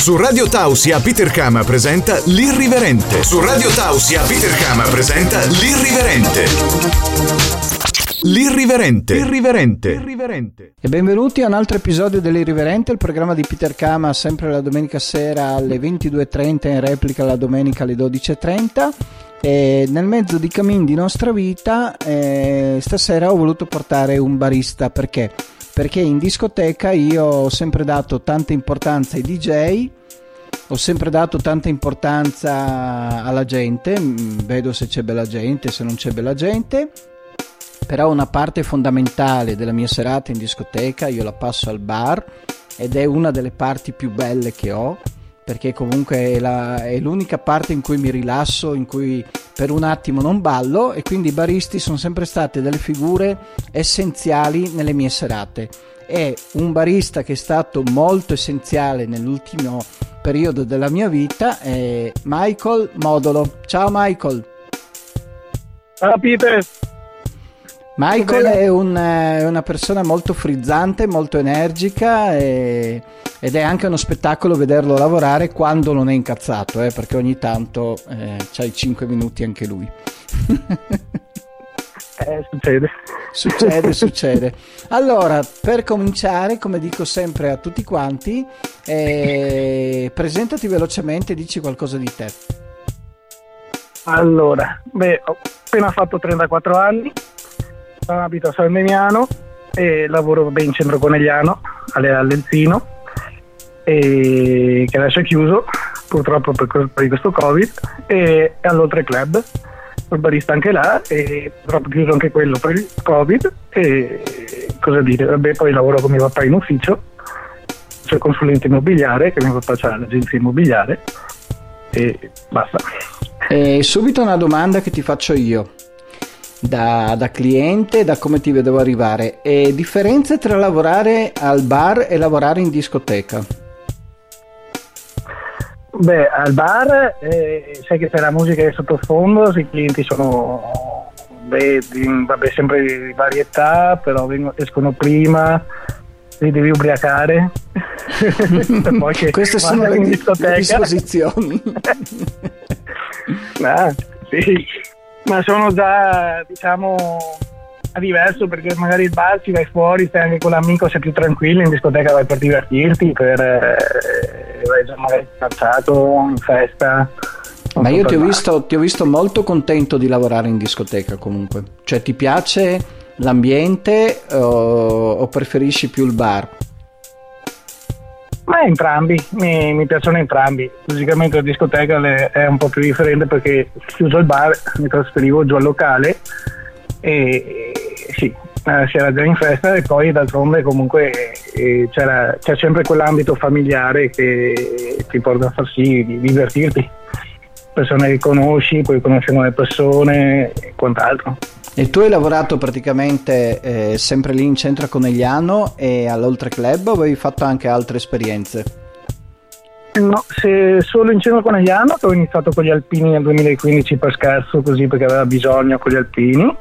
Su Radio Tausia Peter Kama presenta L'Irriverente. Su Radio Tausia Peter Kama presenta L'Irriverente. L'Irriverente. Irriverente. Irriverente. E benvenuti a un altro episodio dell'Irriverente, il programma di Peter Kama, sempre la domenica sera alle 22.30 in replica la domenica alle 12.30. E nel mezzo di cammin di nostra vita, eh, stasera ho voluto portare un barista perché? Perché in discoteca io ho sempre dato tanta importanza ai DJ, ho sempre dato tanta importanza alla gente, mm, vedo se c'è bella gente, se non c'è bella gente, però una parte fondamentale della mia serata in discoteca io la passo al bar ed è una delle parti più belle che ho perché comunque è, la, è, l'unica parte in cui mi rilasso, in cui per un attimo non ballo e quindi i baristi sono sempre state delle figure essenziali nelle mie serate. È un barista che è stato molto essenziale nell'ultimo periodo della mia vita è Michael Modolo. Ciao Michael. Ciao Peter. Michael è, un, è, una persona molto frizzante, molto energica e, ed è anche uno spettacolo vederlo lavorare quando non è incazzato, eh, perché ogni tanto eh, c'ha i 5 minuti anche lui. eh, succede. Succede, succede. Allora, per cominciare, come dico sempre a tutti quanti, eh, presentati velocemente e dici qualcosa di te. Allora, beh, ho appena fatto 34 anni, abito a San Memiano e lavoro in centro Conegliano, all'Elzino, e che adesso è chiuso purtroppo per questo Covid, e all'Oltre Club, il barista anche là, e purtroppo chiuso anche quello per il Covid, e cosa dire, vabbè poi lavoro con mio papà in ufficio, sono consulente immobiliare, che mio papà ha l'agenzia immobiliare, e basta. E subito una domanda che ti faccio io da, da, cliente, da come ti vedevo arrivare. E differenze tra lavorare al bar e lavorare in discoteca? Beh, al bar eh, sai che c'è la musica di sottofondo, i clienti sono beh, di, vabbè, sempre di varietà, però vengono, escono prima, li devi ubriacare. Queste sono le, le disposizioni. ah, sì ma sono già diciamo diverso perché magari il bar ci vai fuori, stai anche con l'amico, sei più tranquillo, in discoteca vai per divertirti, per eh, vai già magari cacciato in festa. Ma io ti ho, visto, ti ho, visto, molto contento di lavorare in discoteca comunque, cioè ti piace l'ambiente o, o preferisci più il bar? Ma entrambi, mi, mi, piacciono entrambi. Logicamente la discoteca è un po' più differente perché chiuso il bar mi trasferivo giù al locale e sì, eh, si era già in festa e poi d'altronde comunque eh, c'è sempre quell'ambito familiare che ti porta a far sì di divertirti. Persone che conosci, poi conosci nuove persone e quant'altro. E tu hai lavorato praticamente eh, sempre lì in centro a Conegliano e all'Oltre Club o avevi fatto anche altre esperienze? No, solo in centro a Conegliano ho iniziato con gli alpini nel 2015 per scherzo così perché aveva bisogno con gli alpini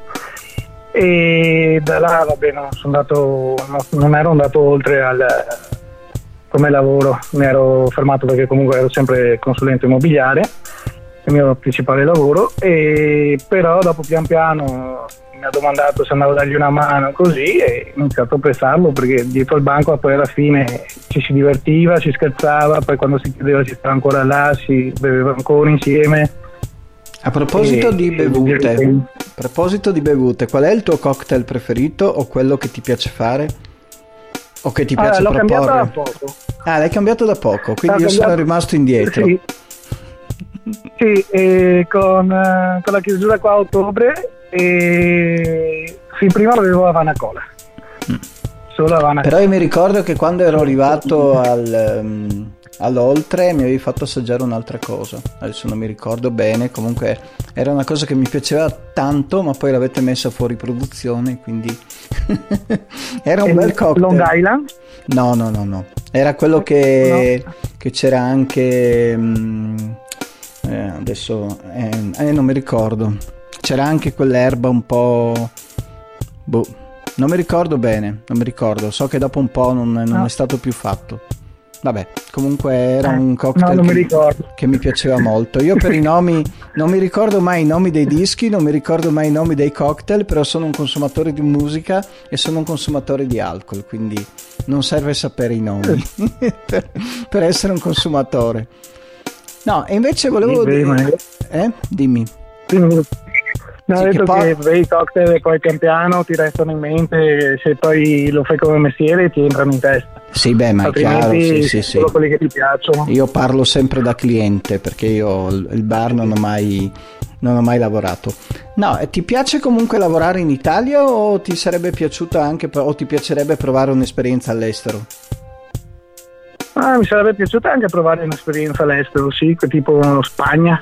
e da là vabbè sono andato, non ero andato oltre al, come lavoro, mi ero fermato perché comunque ero sempre consulente immobiliare il mio principale lavoro, e però dopo pian piano mi ha domandato se andavo a dargli una mano così e ho iniziato a pensarlo perché dietro il banco poi alla fine ci si divertiva, si scherzava, poi quando si chiudeva si stava ancora là, si beveva ancora insieme. A proposito, e, di bevute, a proposito di bevute, qual è il tuo cocktail preferito o quello che ti piace fare? O che ti piace allora, l'ho proporre? cambiato da poco. Ah, l'hai cambiato da poco, quindi io sono rimasto indietro. Sì. Sì, e con, eh, con, la chiusura qua a ottobre e sì, prima avevo Havana Cola. Mm. Solo Havana Però io mi ricordo che quando ero arrivato al, um, all'oltre mi avevi fatto assaggiare un'altra cosa. Adesso non mi ricordo bene, comunque era una cosa che mi piaceva tanto, ma poi l'avete messa fuori produzione, quindi era un e bel cocktail. Long Island? No, no, no, no. Era quello che, no. che c'era anche... Um, eh, adesso eh, eh, non mi ricordo. C'era anche quell'erba un po'. Boh. Non mi ricordo bene, non mi ricordo. So che dopo un po' non, non no. è stato più fatto. Vabbè, comunque era un No, cocktail non mi che, che mi piaceva molto. Io per i nomi non mi ricordo mai i nomi dei dischi, non mi ricordo mai i nomi dei cocktail, però sono un consumatore di musica e sono un consumatore di alcol, quindi non serve sapere i nomi per, per essere un consumatore. No, e invece volevo Sì, dire... Eh? Dimmi. Quindi- No, Sì, ho che detto poi- che bei cocktail e poi pian piano ti restano in mente, se poi lo fai come mestiere ti entrano in testa. Sì, beh, ma è chiaro, Altrimenti sì, sì, sì. solo quelli che ti piacciono. Io parlo sempre da cliente perché io il bar non ho mai, non ho mai lavorato. No, ti piace comunque lavorare in Italia o ti sarebbe piaciuta anche o ti piacerebbe provare un'esperienza all'estero? Ah, mi sarebbe piaciuto anche provare un'esperienza all'estero, sì, tipo Spagna,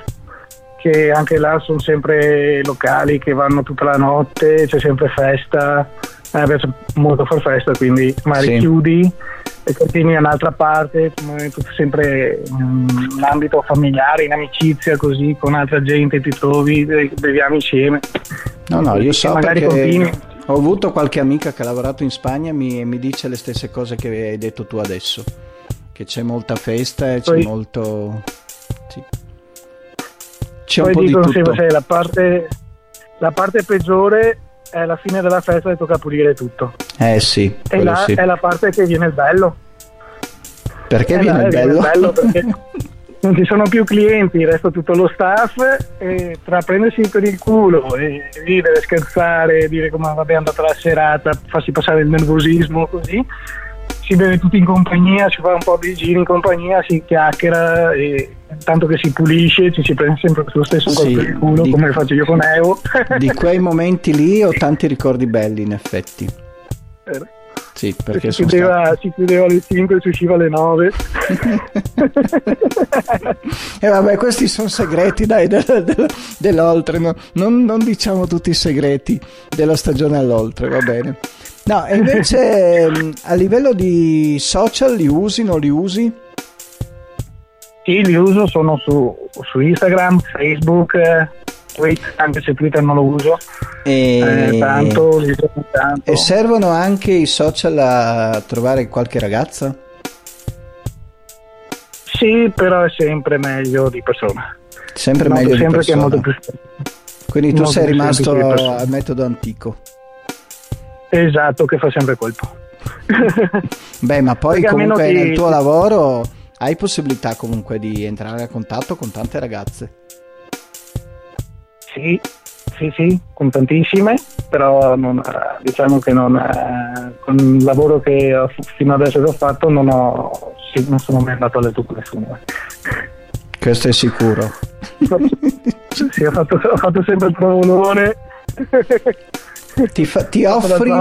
che anche là sono sempre locali che vanno tutta la notte, c'è sempre festa. A me piace molto far festa, quindi magari Sì. chiudi e continui da un'altra parte, sempre in un ambito familiare, in amicizia, così con altra gente ti trovi, beviamo insieme. No, no, io so magari continui. ho avuto qualche amica che ha lavorato in Spagna e mi, mi dice le stesse cose che hai detto tu adesso, che c'è molta festa e c'è Poi- molto... Sì. C'è un Poi po' di dicono tutto. sempre, sai, la parte, la parte peggiore è la fine della festa e tocca pulire tutto. Eh sì, E là sì. è la parte che viene il bello. Perché Eh, viene là bello? perché non ci sono più clienti, resta tutto lo staff e tra prendersi per il culo e ridere, scherzare, dire come vabbè è andata la serata, farsi passare il nervosismo così, si beve tutti in compagnia, si fa un po' di giri in compagnia, si chiacchiera e tanto che si pulisce, ci si prende sempre lo stesso Sì, colpo il culo di- come faccio io con Evo. Di quei momenti lì ho tanti ricordi belli in effetti. Eh, Sì, perché si, chiudeva, stato... si chiudeva alle 5 e si usciva alle 9. E Eh, vabbè, questi sono segreti, dai, del- del- dell'oltre. no? Non, non diciamo tutti i segreti della stagione all'oltre, va bene. No, e invece a livello di social li usi, non li usi? Sì, li uso, sono su, su Instagram, Facebook, eh, Twitter, anche se Twitter non lo uso. E... Eh, tanto, tanto. e servono anche i social a trovare qualche ragazza? Sì, però è sempre meglio di persona. Sempre Noto meglio di sempre che è persona. molto più Quindi tu molto sei rimasto persona. al metodo antico. esatto, che fa sempre colpo. Beh, ma poi Perché comunque ti- nel tuo lavoro hai possibilità comunque di entrare a contatto con tante ragazze. Sì, sì, sì, con tantissime, però non, eh, diciamo che non, eh, con il lavoro che fino adesso che ho fatto non, ho, non sono mai andato a letto con nessuno. Questo è sicuro. sì, ho fatto, ho fatto sempre il provolone. Ti, fa- ti offri,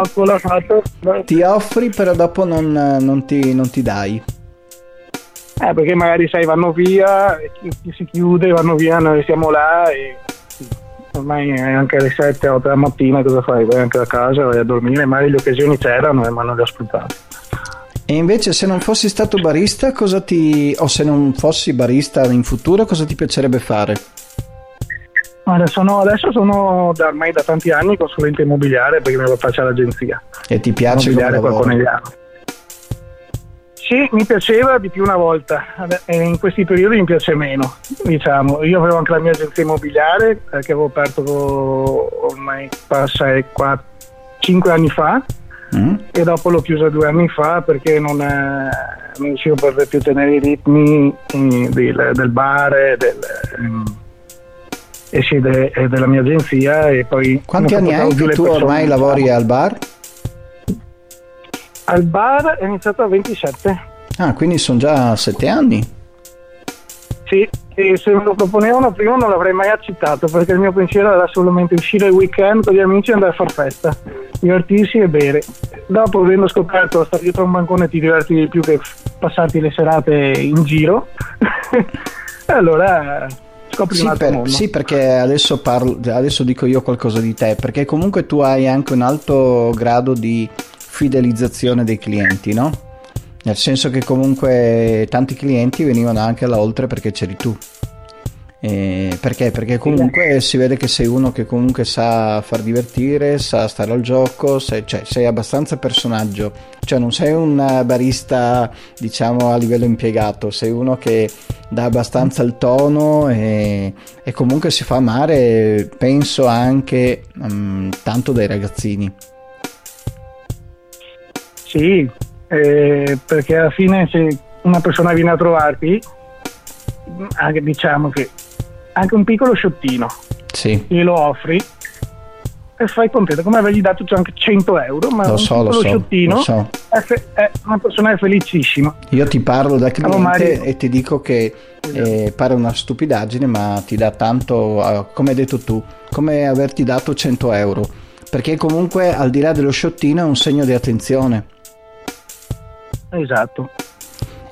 ti offri, però dopo non, non ti, non ti dai. Eh, perché magari sai vanno via, si chiude, vanno via, noi siamo là e ormai è anche alle 7, 8 della mattina, cosa fai? Vai anche a casa, vai a dormire, magari le occasioni c'erano e ma non le ho sfruttate. E invece se non fossi stato barista, cosa ti... o se non fossi barista in futuro, cosa ti piacerebbe fare? Guarda, sono, adesso sono da, ormai da tanti anni consulente immobiliare perché mio papà c'è l'agenzia E ti piace immobiliare qua lavoro? Conegliano. Sì, mi piaceva di più una volta, Ade- e in questi periodi mi piace meno, diciamo. Io avevo anche la mia agenzia immobiliare eh, che avevo aperto ormai passa 5 anni fa Mm? e dopo l'ho chiusa due anni fa perché non, eh, non riuscivo a poter più tenere i ritmi eh, del, del bar e, del, ehm, e sì, de- della mia agenzia e poi Quanti anni hai che tu ormai diciamo. lavori al bar? Al bar è iniziato a 27. Ah, quindi sono già sette anni. Sì, e se me lo proponevano prima non l'avrei mai accettato perché il mio pensiero era solamente uscire il weekend con gli amici e andare a far festa, divertirsi e bere. Dopo, avendo scoperto stare dietro un bancone ti diverti di più che passarti le serate in giro, allora scopri Sì, per- sì, perché adesso, parlo, adesso dico io qualcosa di te, perché comunque tu hai anche un alto grado di fidelizzazione dei clienti, no? Nel senso che comunque tanti clienti venivano anche alla oltre perché c'eri tu. Eh, perché? Perché comunque si vede che sei uno che comunque sa far divertire, sa stare al gioco, sei, cioè, sei abbastanza personaggio, cioè non sei un barista diciamo a livello impiegato, sei uno che dà abbastanza il tono e, e comunque si fa amare, penso anche um, tanto dai ragazzini. Sì, eh, perché alla fine se una persona viene a trovarti, anche diciamo che anche un piccolo sciottino, sì. glielo offri e fai contento, come avergli dato anche 100 euro, ma lo un so, piccolo lo so, sciottino lo so. È, è una persona è felicissima. Io ti parlo da cliente e ti dico che eh, pare una stupidaggine, ma ti dà tanto, come hai detto tu, come averti dato 100 euro, perché comunque al di là dello sciottino è un segno di attenzione. Esatto.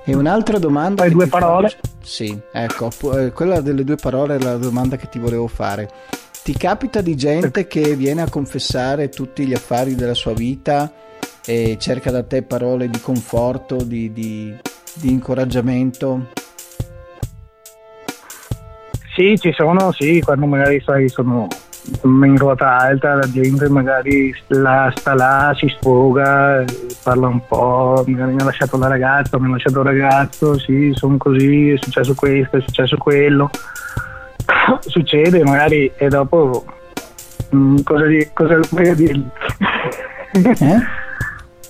E un'altra domanda. Fai due parole? faccio- Sì, ecco, eh, quella delle due parole è la domanda che ti volevo fare. Ti capita di gente che viene a confessare tutti gli affari della sua vita e cerca da te parole di conforto, di, di- di incoraggiamento? Sì, ci sono, sì, quando magari sai, sono in ruota alta, la gente magari la, sta là, si sfoga, parla un po', magari mi ha lasciato la ragazza, mi ha lasciato il ragazzo, sì, sono così, è successo questo, è successo quello. Succede magari e dopo mm, cosa, di- cosa a dirgli? Eh?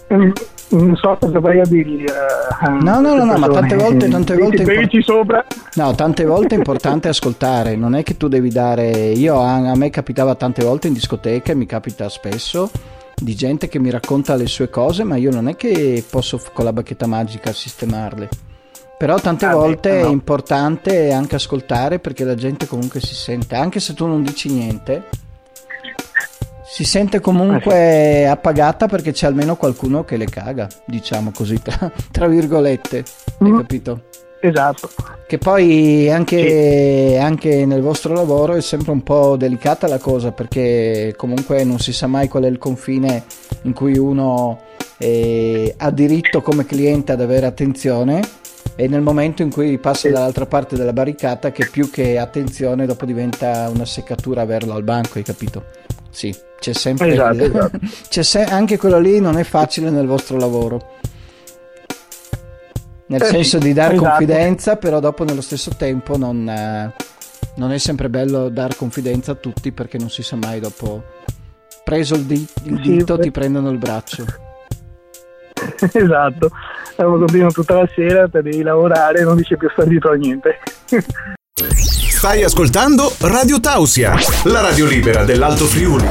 Non so cosa vai a dirgli. No, no, no, no, ma tante volte- tante volte- Bevici sopra. No, tante volte è importante ascoltare, non è che tu devi dare... Io a, a me capitava tante volte in discoteca, e mi capita spesso, di gente che mi racconta le sue cose, ma io non è che posso con la bacchetta magica sistemarle. Però tante Ah, beh, volte no. è importante anche ascoltare perché la gente comunque si sente, anche se tu non dici niente, si sente comunque appagata perché c'è almeno qualcuno che le caga, diciamo così, tra, tra virgolette, hai Mm. capito? Esatto. Che poi anche, anche nel vostro lavoro è sempre un po' delicata la cosa perché comunque non si sa mai qual è il confine in cui uno eh, ha diritto come cliente ad avere attenzione e nel momento in cui passa Sì. dall'altra parte della barricata che più che attenzione dopo diventa una seccatura averlo al banco, hai capito? Sì, c'è sempre... Esatto, esatto. c'è se- anche quello lì non è facile nel vostro lavoro. Nel Eh senso sì, di dare esatto. confidenza, però dopo nello stesso tempo non, eh, non è sempre bello dar confidenza a tutti perché non si sa mai dopo preso il, di- il Sì, dito beh. ti prendono il braccio. esatto. Avevo continuo tutta la sera, te devi lavorare non riesci più a stare dietro a niente. Stai ascoltando Radio Tausia, la radio libera dell'Alto Friuli.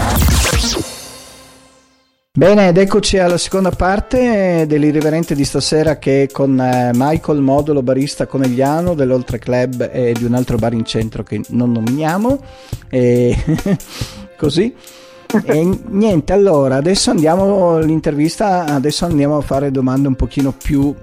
Bene, ed eccoci alla seconda parte dell'irriverente di stasera che è con eh, Michael Modulo, barista conegliano dell'Oltre Club e di un altro bar in centro che non nominiamo. E così. E niente, allora adesso andiamo all'intervista, adesso andiamo a fare domande un pochino più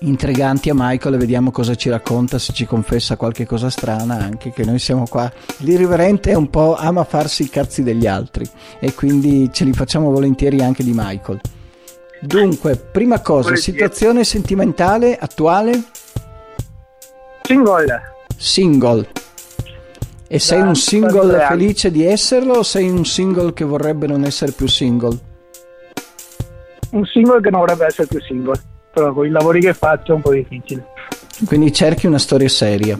intriganti a Michael e vediamo cosa ci racconta, se ci confessa qualche cosa strana anche che noi siamo qua. L'irriverente è un po' ama farsi i cazzi degli altri e quindi ce li facciamo volentieri anche di Michael. Dunque, prima cosa, situazione sentimentale attuale? Single. Single. E sei un single felice di esserlo o sei un single che vorrebbe non essere più single? Un single che non vorrebbe essere più single. Però con i lavori che faccio è un po' difficile. Quindi cerchi una storia seria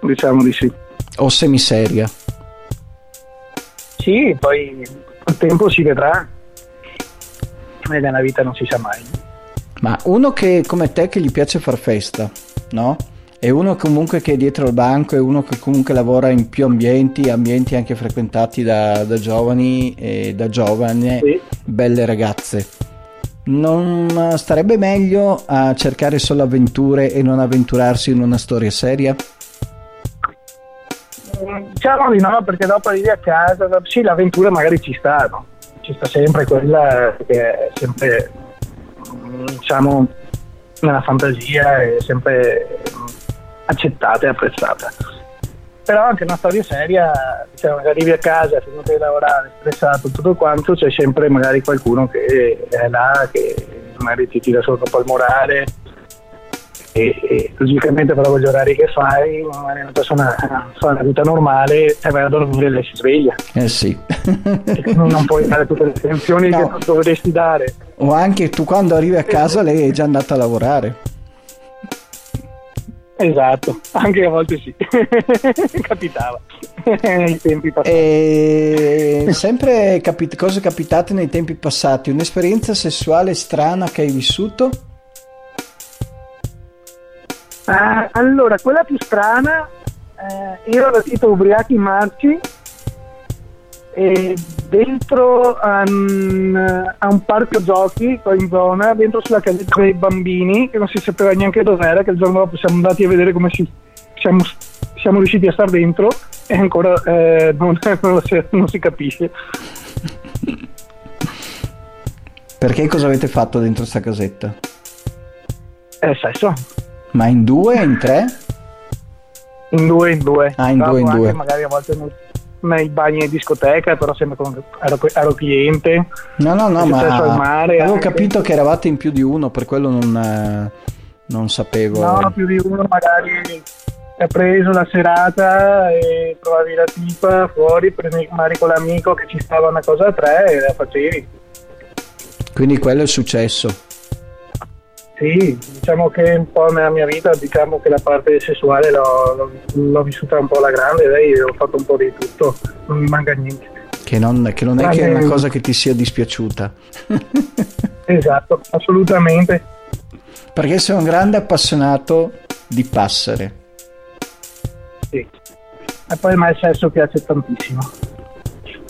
Diciamo di sì. o semiseria. Sì, poi col tempo si vedrà. E nella vita non si sa mai. Ma uno che come te che gli piace far festa, no? E uno comunque che è dietro al banco, e uno che comunque lavora in più ambienti, ambienti anche frequentati da, da giovani e da giovane, Sì. belle ragazze. Non starebbe meglio a cercare solo avventure e non avventurarsi in una storia seria? Diciamo di no, perché dopo arrivi a casa, sì, l'avventura magari ci sta, no? Ci sta sempre quella che è sempre, mm, diciamo, nella fantasia, è sempre mm, accettata e apprezzata. Però anche una storia seria, diciamo, arrivi a casa, finito di lavorare, stressato, tutto quanto, c'è sempre magari qualcuno che è là, che magari ti tira sotto un po' il morale, e, e logicamente però con gli orari che fai una persona fa una vita normale e vai a dormire e lei si sveglia. Eh sì. Non puoi dare tutte le attenzioni no. che dovresti dare. O anche tu quando arrivi a casa lei è già andata a lavorare esatto anche a volte sì. Capitava. Nei tempi passati. E sempre capi- cose capitate nei tempi passati. Un'esperienza sessuale strana che hai vissuto? Uh, allora, quella più strana, eh, io ero tipo ubriachi marci e dentro um, a un parco giochi qua in zona, dentro sulla casetta dei bambini, che non si sapeva neanche dov'era, che il giorno dopo siamo andati a vedere come si, siamo, siamo riusciti a stare dentro e ancora eh, non, non, si, non si capisce. Perché cosa avete fatto dentro sta casetta? Eh, sesso. Ma in due, in tre? In due, in due. Ah, in Stavo due, in due. Magari a volte nei bagni in discoteca, però sempre con, ero, ero cliente. No, no, no, ma mare, avevo anche. capito che eravate in più di uno, per quello non, eh, non sapevo. No, più di uno magari hai preso la serata e trovavi la tipa fuori, prendi magari con l'amico che ci stava una cosa a tre e la facevi. Quindi quello è successo. Sì, diciamo che un po' nella mia vita, diciamo che la parte sessuale l'ho, l'ho, l'ho vissuta un po' alla grande, dai, ho fatto un po' di tutto, non mi manca niente. Che non, che non è che è una cosa che ti sia dispiaciuta. esatto, assolutamente. Perché sei un grande appassionato di passere. Sì. E poi a me il sesso piace tantissimo.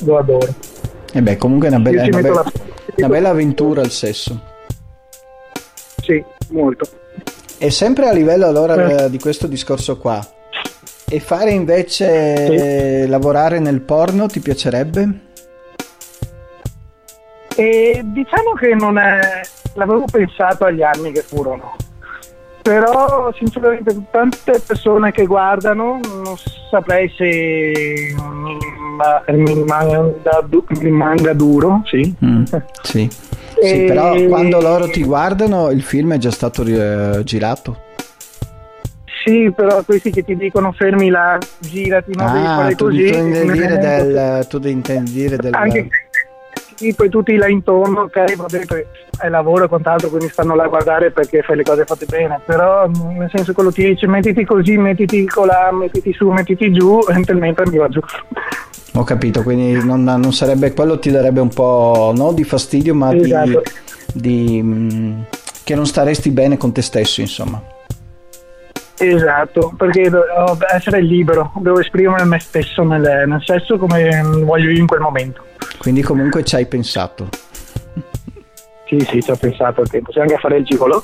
Lo adoro. E beh, comunque è una bella, una bella, la... una bella avventura il sesso. Sì, molto. E sempre a livello allora eh. di questo discorso qua, e fare invece sì. lavorare nel porno ti piacerebbe? E diciamo che non è. l'avevo pensato agli anni che furono. Però sinceramente tante persone che guardano non saprei se mi manga, mi manga duro, sì. Mm, sì. Sì, però quando loro ti guardano il film è già stato eh, girato. Sì, però questi che ti dicono fermi là, girati, non ah, devi fare tu così. Intendi dire del, tu intendi dire del... Anche, sì, poi tutti là intorno, ok, va bene, è lavoro e quant'altro, quindi stanno là a guardare perché fai le cose fatte bene, però nel senso quello ti dice mettiti così, mettiti colà, mettiti su, mettiti giù, mentre mi va giù. Ho capito, quindi non, non, sarebbe quello ti darebbe un po' no, di fastidio, ma esatto. di, di, mm, che non staresti bene con te stesso, insomma. Esatto, perché devo essere libero, devo esprimere me stesso nel, nel sesso come voglio io in quel momento. Quindi comunque ci hai pensato. Sì, sì, ci ho pensato al tempo. C'è anche a fare il gigolo.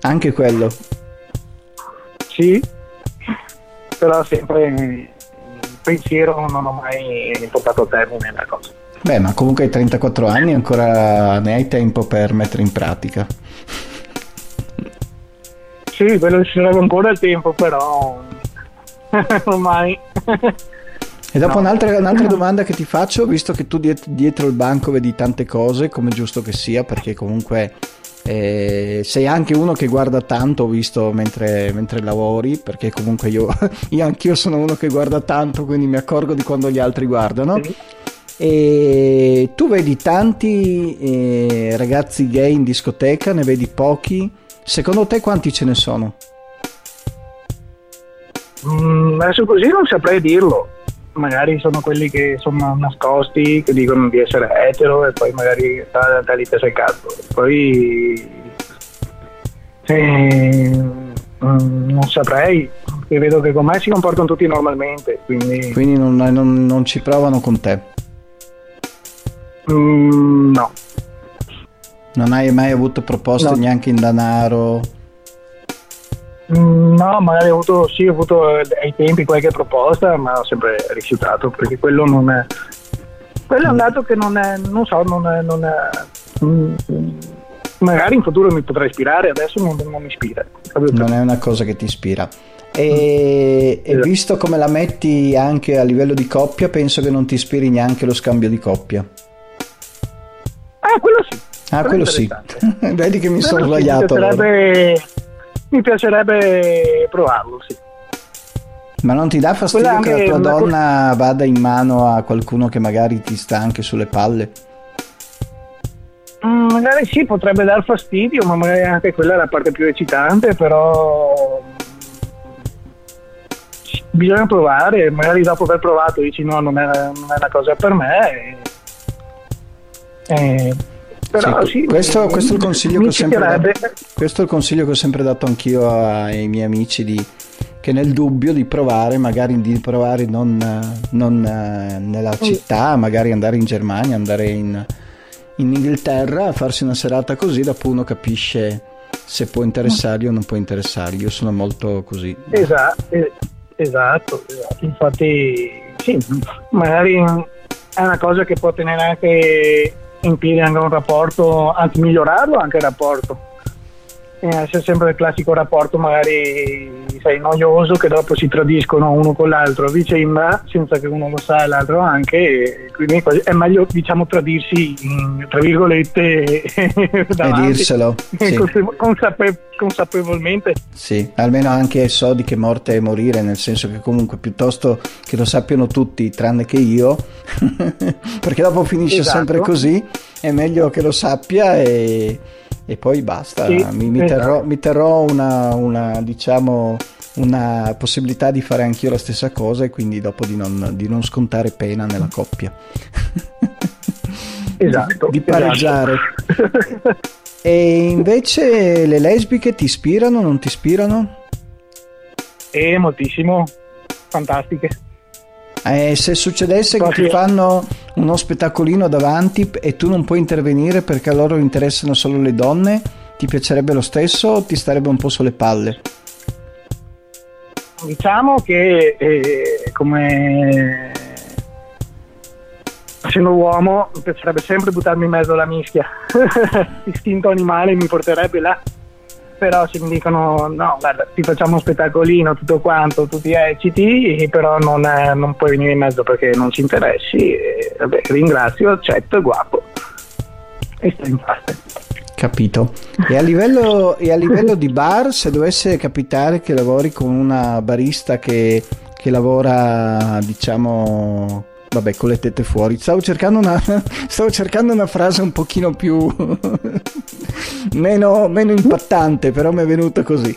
Anche quello. Sì, però sempre pensiero non ho mai portato a termine la cosa. Beh, ma comunque hai 34 anni ancora ne hai tempo per mettere in pratica. Sì, quello ci sarebbe ancora il tempo, però ormai. E dopo no. un'altra, un'altra, domanda che ti faccio, visto che tu dietro, dietro il banco vedi tante cose, come giusto che sia, perché comunque eh, sei anche uno che guarda tanto, ho visto mentre, mentre lavori, perché comunque io, io anch'io sono uno che guarda tanto, quindi mi accorgo di quando gli altri guardano. E tu vedi tanti eh, ragazzi gay in discoteca, ne vedi pochi. Secondo te quanti ce ne sono? Mm, adesso così non saprei dirlo. Magari sono quelli che sono nascosti, che dicono di essere etero e poi magari da, da lì te sei cazzo. Poi eh, non saprei, perché vedo che con me si comportano tutti normalmente. Quindi, quindi non, non, non, ci provano con te? Mm, no. Non hai mai avuto proposte no. neanche in denaro? Mm, no, magari ho avuto, sì, ho avuto eh, ai tempi qualche proposta, ma ho sempre rifiutato perché quello non è. Quello è un dato che non è, non so, non è. Non è mm, magari in futuro mi potrà ispirare, adesso non, non mi ispira. Non è una cosa che ti ispira. E, e, esatto. visto come la metti anche a livello di coppia, penso che non ti ispiri neanche lo scambio di coppia. Ah, quello sì. Ah, quello sì. Vedi che mi sono sbagliato. Allora. Mi piacerebbe provarlo, sì. Ma non ti dà fastidio che la tua donna co- vada in mano a qualcuno che magari ti sta anche sulle palle? Mm, magari sì, potrebbe dar fastidio, ma magari anche quella è la parte più eccitante, però bisogna provare, magari dopo aver provato dici no, non è, non è una cosa per me. E, e, però, sì, sì, questo, questo, è il consiglio che ho sempre dato, questo è il consiglio che ho sempre dato anch'io ai miei amici di, che nel dubbio di provare, magari di provare non, non eh, nella città, magari andare in Germania, andare in, in Inghilterra a farsi una serata così, dopo uno capisce se può interessargli o non può interessargli. Io sono molto così. Esatto, esatto, esatto. infatti sì, magari è una cosa che può tenere anche in piedi anche un rapporto, anzi migliorarlo anche il rapporto eh, c'è sempre il classico rapporto magari sai, noioso che dopo si tradiscono uno con l'altro a vicenda senza che uno lo sa e l'altro anche quindi è meglio diciamo tradirsi tra virgolette e dirselo sì. consape- consapevolmente sì almeno anche so di che morte è morire nel senso che comunque piuttosto che lo sappiano tutti tranne che io perché dopo finisce esatto. sempre così è meglio che lo sappia e e poi basta. Sì, mi, mi, terrò, esatto. mi, terrò, una, una, diciamo, una, possibilità di fare anch'io la stessa cosa e quindi dopo di non, di non scontare pena nella coppia. Esatto. di, di pareggiare. Esatto. e invece le lesbiche ti ispirano, non ti ispirano? Eh, moltissimo. Fantastiche. Eh, se succedesse che ti fanno uno spettacolino davanti e tu non puoi intervenire perché a loro interessano solo le donne, ti piacerebbe lo stesso o ti starebbe un po' sulle palle? Diciamo che eh, come essendo uomo mi piacerebbe sempre buttarmi in mezzo alla mischia. L'istinto animale mi porterebbe là però se mi dicono no guarda ti facciamo un spettacolino tutto quanto tutti ecciti però non, non puoi venire in mezzo perché non ci interessi e, vabbè, ringrazio accetto è guapo e sto in pace Capito. E a, livello, e a livello di bar, se dovesse capitare che lavori con una barista che, che lavora, diciamo, Vabbè, con le tette fuori. Stavo cercando una, stavo cercando una frase un pochino più... meno, meno impattante, però mi è venuta così.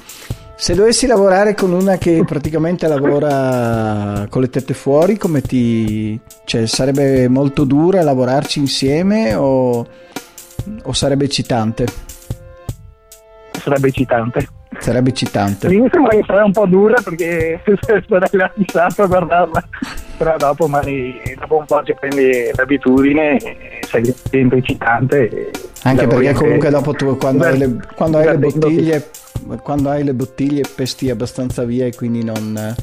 Se dovessi lavorare con una che praticamente lavora con le tette fuori, come ti... Cioè, sarebbe molto dura lavorarci insieme o, o sarebbe eccitante? Sarebbe eccitante. Sarebbe eccitante. Mi sembra che sarà un po' dura perché sarei rilassato a guardarla, però dopo, magari, dopo un po' ci prendi l'abitudine e sei sempre eccitante. Anche perché comunque dopo tu quando, hai le, quando hai le bottiglie quando hai le bottiglie pesti abbastanza via e quindi non,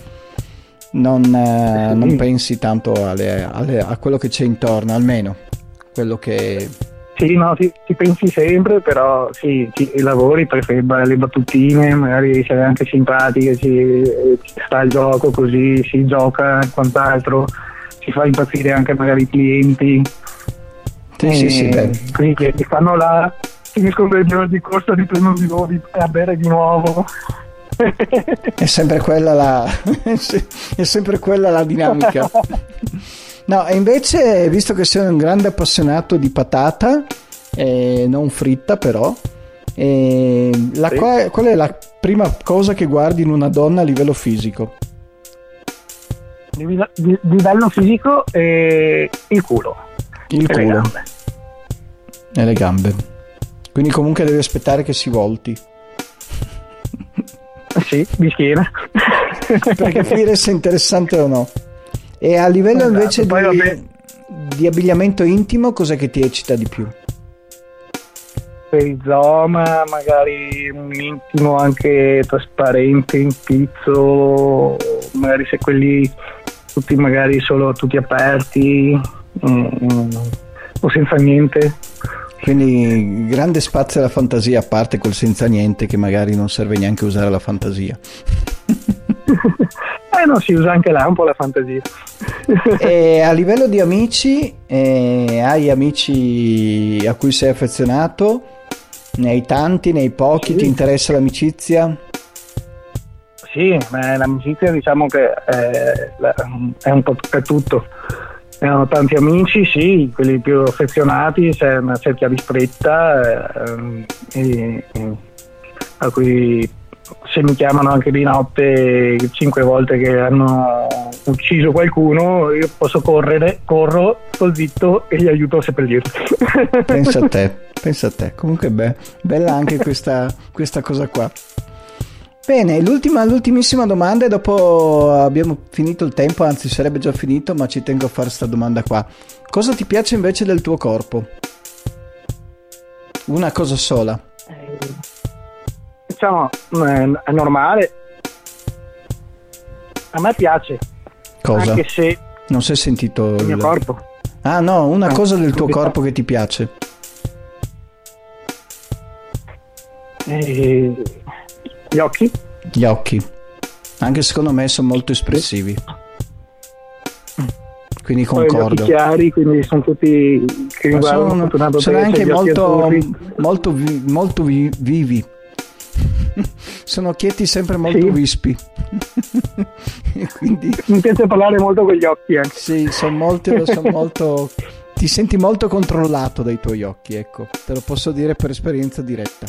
non, eh, non pensi tanto alle, alle, a quello che c'è intorno, almeno quello che sì, no, ci, ci, pensi sempre, però sì, ci, lavori perché le battutine, magari sei anche simpatiche, ci, ci sta il gioco così, si gioca e quant'altro, si fa impazzire anche magari i clienti. Sì, sì, sì, quindi ti fanno la finiscono le giorni di corsa, riprendono di nuovo a bere di nuovo. è sempre quella la, è sempre quella la dinamica. No, e invece, visto che sei un grande appassionato di patata, eh, non fritta però, eh, la, sì. qual, qual, è la prima cosa che guardi in una donna a livello fisico? Di, di, livello fisico eh, il culo. Il e culo. Le gambe. E le gambe. Quindi comunque devi aspettare che si volti. Sì, di schiena. per capire se è interessante o no. E a livello esatto, invece di, di, abbigliamento intimo, cos'è che ti eccita di più? Per il zoma, magari un intimo anche trasparente, in pizzo, magari se quelli tutti magari solo tutti aperti mm, o senza niente. Quindi grande spazio alla fantasia, a parte col senza niente che magari non serve neanche usare la fantasia. eh no, si usa anche là un po' la fantasia. e a livello di amici, eh, hai amici a cui sei affezionato? Ne hai tanti, ne hai pochi? Sì. Ti interessa l'amicizia? sì, l'amicizia diciamo che è, è un po' per tutto. Erano tanti amici, sì, quelli più affezionati, c'è una cerchia ristretta eh, e, e, a cui se mi chiamano anche di notte cinque volte che hanno ucciso qualcuno, io posso correre, corro, sto zitto e gli aiuto a seppellirli. Pensa a te, pensa a te. Comunque beh, bella anche questa, questa cosa qua. Bene, l'ultima, l'ultimissima domanda e dopo abbiamo finito il tempo, anzi sarebbe già finito, ma ci tengo a fare questa domanda qua. Cosa ti piace invece del tuo corpo? Una cosa sola. Diciamo, è normale. A me piace. Cosa? Anche se... Non si è sentito il mio corpo. Ah no, una ah, cosa del tuo corpo che ti piace. Eh, gli occhi? Gli occhi. Anche secondo me sono molto espressivi. Quindi concordo. Poi chiari, quindi sono tutti che riguardano sono, sono anche molto, molto, molto vi, vivi. sono occhietti sempre molto sì. vispi. quindi... Mi piace parlare molto con gli occhi. Eh. Sì, sono molto, sono molto ti senti molto controllato dai tuoi occhi, ecco, te lo posso dire per esperienza diretta.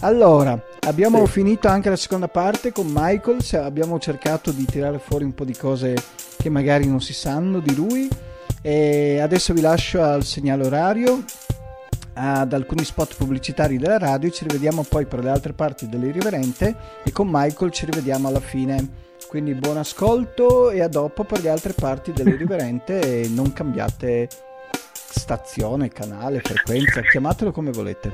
Allora, abbiamo sì. finito anche la seconda parte con Michael, abbiamo cercato di tirare fuori un po' di cose che magari non si sanno di lui e adesso vi lascio al segnale orario ad alcuni spot pubblicitari della radio ci rivediamo poi per le altre parti dell'irriverente e con Michael ci rivediamo alla fine quindi buon ascolto e a dopo per le altre parti dell'irriverente e non cambiate stazione, canale, frequenza, chiamatelo come volete.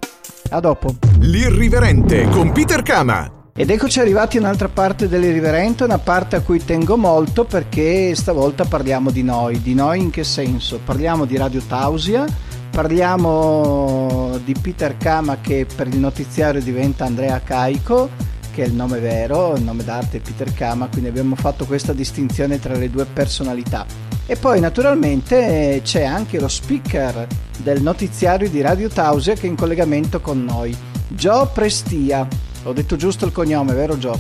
A dopo. L'irriverente con Peter Kama. Ed eccoci arrivati a un'altra parte dell'irriverente, una parte a cui tengo molto perché stavolta parliamo di noi. Di noi in che senso? Parliamo di Radio Tausia, parliamo di Peter Kama che per il notiziario diventa Andrea Caico, che è il nome vero, il nome d'arte è Peter Kama, quindi abbiamo fatto questa distinzione tra le due personalità. E poi naturalmente c'è anche lo speaker del notiziario di Radio Tausia che è in collegamento con noi, Joe Prestia. Ho detto giusto il cognome, vero Joe?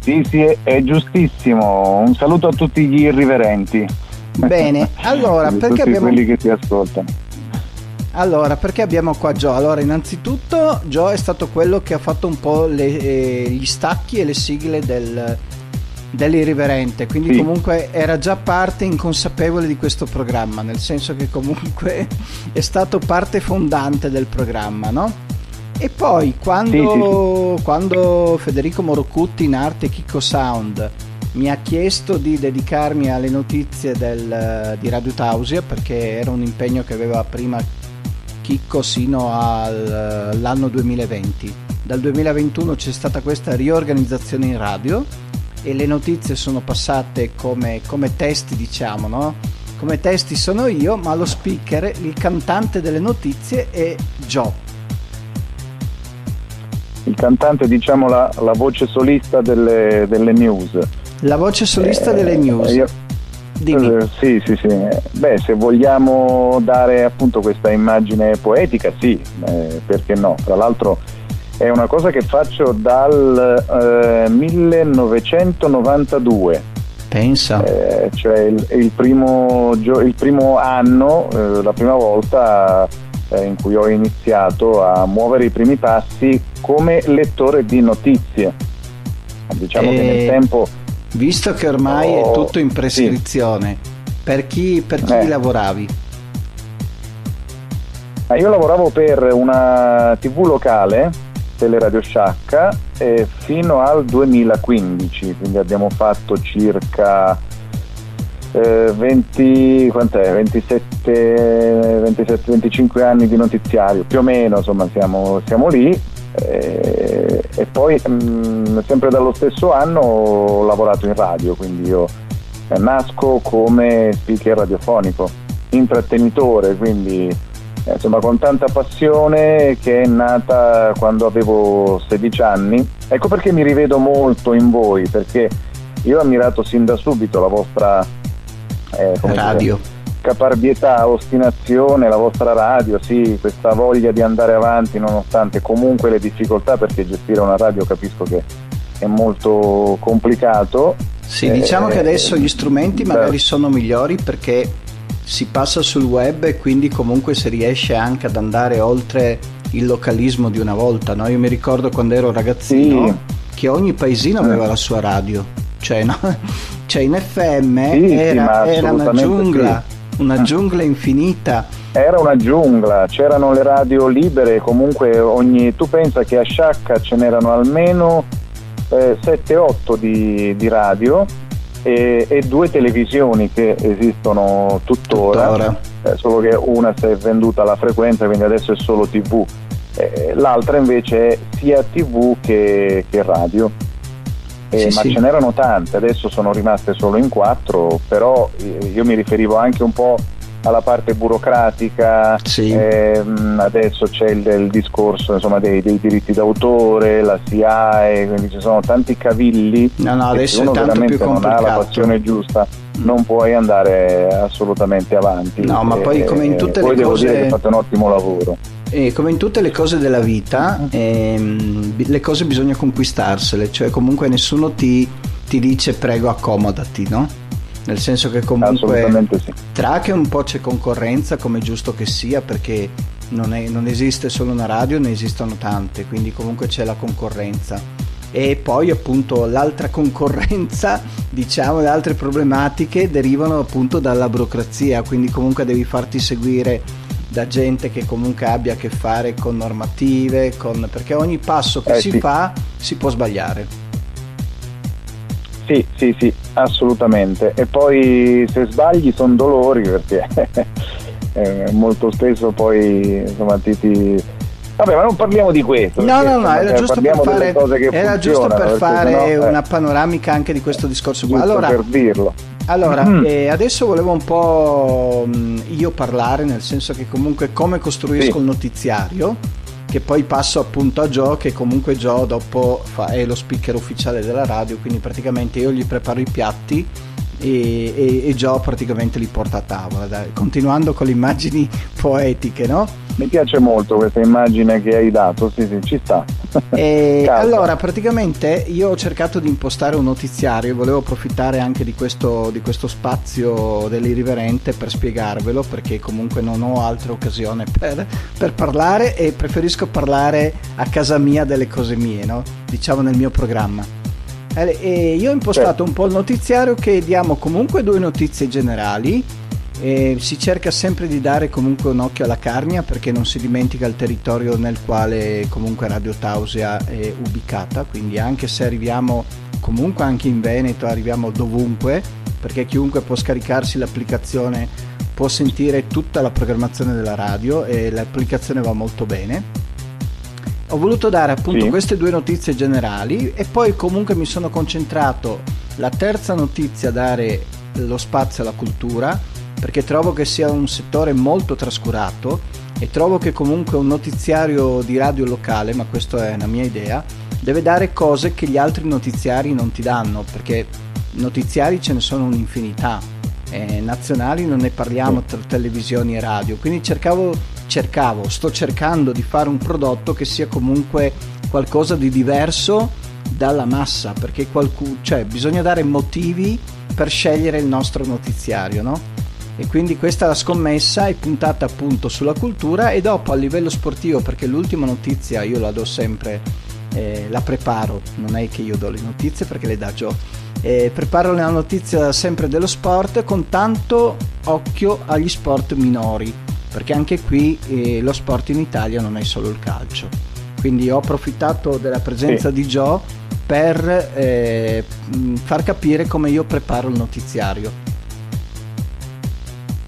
Sì, sì, è giustissimo. Un saluto a tutti gli irriverenti. Bene, allora perché abbiamo... quelli che ti ascoltano. Allora, perché abbiamo qua Joe? Allora, innanzitutto Joe è stato quello che ha fatto un po' le, eh, gli stacchi e le sigle del, dell'irriverente, quindi sì. comunque era già parte inconsapevole di questo programma, nel senso che comunque è stato parte fondante del programma, no? E poi quando, sì, sì, quando Federico Morocutti in arte Kiko Sound mi ha chiesto di dedicarmi alle notizie del, di Radio Tausia perché era un impegno che aveva prima Chicco sino al, all'anno 2020. Dal 2021 c'è stata questa riorganizzazione in radio e le notizie sono passate come, come testi, diciamo, no? Come testi sono io, ma lo speaker, il cantante delle notizie è Joe. Il cantante, diciamo, la, la voce solista delle, delle, news. La voce solista eh, delle news. Io, eh, sì, sì, sì. Beh, se vogliamo dare appunto questa immagine poetica, sì, eh, perché no? Tra l'altro è una cosa che faccio dal eh, 1992. Pensa. Eh, cioè il, il, primo, il, primo, anno, eh, la prima volta eh, in cui ho iniziato a muovere i primi passi come lettore di notizie. Diciamo che nel eh, tempo... Visto che ormai oh, è tutto in prescrizione, sì. per chi, per chi eh. lavoravi? Io lavoravo per una tv locale Teleradio Sciacca eh, fino al 2015, quindi abbiamo fatto circa eh, 20, 27, 27, 25 anni di notiziario, più o meno, insomma siamo, siamo lì. Eh, e poi mh, mm, sempre dallo stesso anno ho lavorato in radio, quindi io eh, nasco come speaker radiofonico, intrattenitore, quindi eh, insomma con tanta passione che è nata quando avevo 16 anni. Ecco perché mi rivedo molto in voi, perché io ho ammirato sin da subito la vostra eh, radio. Dire, caparbietà, ostinazione, la vostra radio, sì, questa voglia di andare avanti nonostante comunque le difficoltà, perché gestire una radio capisco che è molto complicato. Sì, diciamo eh, che adesso gli strumenti magari beh. sono migliori perché si passa sul web e quindi comunque si riesce anche ad andare oltre il localismo di una volta. No? Io mi ricordo quando ero ragazzino sì. che ogni paesino aveva la sua radio, cioè, no? cioè in FM sì, era, sì, era una giungla, una giungla infinita. Era una giungla, c'erano le radio libere, comunque ogni... tu pensa che a Sciacca ce n'erano almeno eh, 7-8 di, di radio e, e, due televisioni che esistono tuttora, tuttora. Eh, solo che una si è venduta alla frequenza, quindi adesso è solo TV, eh, l'altra invece è sia TV che, che radio. Eh, sì, ma sì. ce n'erano tante, adesso sono rimaste solo in quattro, però io mi riferivo anche un po' alla parte burocratica, sì. ehm, adesso c'è il, il discorso insomma, dei, dei, diritti d'autore, la SIAE, quindi ci sono tanti cavilli. No, no, adesso se uno è tanto veramente più non ha la passione giusta mm. non puoi andare assolutamente avanti. No, ma poi come in tutte le cose... devo dire che fate un ottimo lavoro. E come in tutte le cose della vita, ehm, le cose bisogna conquistarsele, cioè comunque nessuno ti, ti dice prego accomodati, no? nel senso che comunque sì. tra che un po' c'è concorrenza come è giusto che sia perché non, è, non, esiste solo una radio ne esistono tante quindi comunque c'è la concorrenza e poi appunto l'altra concorrenza diciamo le altre problematiche derivano appunto dalla burocrazia quindi comunque devi farti seguire da gente che comunque abbia a che fare con normative con... perché ogni passo che eh, si sì. fa si può sbagliare sì, sì, sì, assolutamente. E poi se sbagli sono dolori perché eh, molto spesso poi insomma ti, ti... Vabbè, ma non parliamo di questo. No, no, no, era giusto per fare, giusto per fare no, eh. una panoramica anche di questo discorso qua. Allora, per dirlo. Allora, mm. eh, adesso volevo un po' mm, io parlare, nel senso che comunque come costruisco sì. il notiziario che poi passo appunto a Joe che comunque Joe dopo fa, è lo speaker ufficiale della radio quindi praticamente io gli preparo i piatti e, e, e Joe praticamente li porta a tavola dai. continuando con le immagini poetiche no? mi piace molto questa immagine che hai dato sì sì ci sta e allora praticamente io ho cercato di impostare un notiziario volevo approfittare anche di questo, di questo spazio dell'irriverente per spiegarvelo perché comunque non ho altra occasione per, per parlare e preferisco parlare a casa mia delle cose mie no? diciamo nel mio programma e io ho impostato un po' il notiziario che diamo comunque due notizie generali e si cerca sempre di dare comunque un occhio alla Carnia perché non si dimentica il territorio nel quale comunque Radio Tausia è ubicata, quindi anche se arriviamo comunque anche in Veneto, arriviamo dovunque, perché chiunque può scaricarsi l'applicazione può sentire tutta la programmazione della radio e l'applicazione va molto bene. Ho voluto dare appunto sì. queste due notizie generali e poi comunque mi sono concentrato. La terza notizia dare lo spazio alla cultura perché trovo che sia un settore molto trascurato e trovo che comunque un notiziario di radio locale, ma questa è una mia idea, deve dare cose che gli altri notiziari non ti danno, perché notiziari ce ne sono un'infinità, eh, nazionali non ne parliamo tra televisioni e radio, quindi cercavo, cercavo, sto cercando di fare un prodotto che sia comunque qualcosa di diverso dalla massa, perché qualcuno, cioè, bisogna dare motivi per scegliere il nostro notiziario, no? e quindi questa la scommessa è puntata appunto sulla cultura e dopo a livello sportivo perché l'ultima notizia io la do sempre eh, la preparo non è che io do le notizie perché le dà Joe eh, preparo la notizia sempre dello sport con tanto occhio agli sport minori perché anche qui eh, lo sport in Italia non è solo il calcio quindi ho approfittato della presenza sì. di Joe per eh, far capire come io preparo il notiziario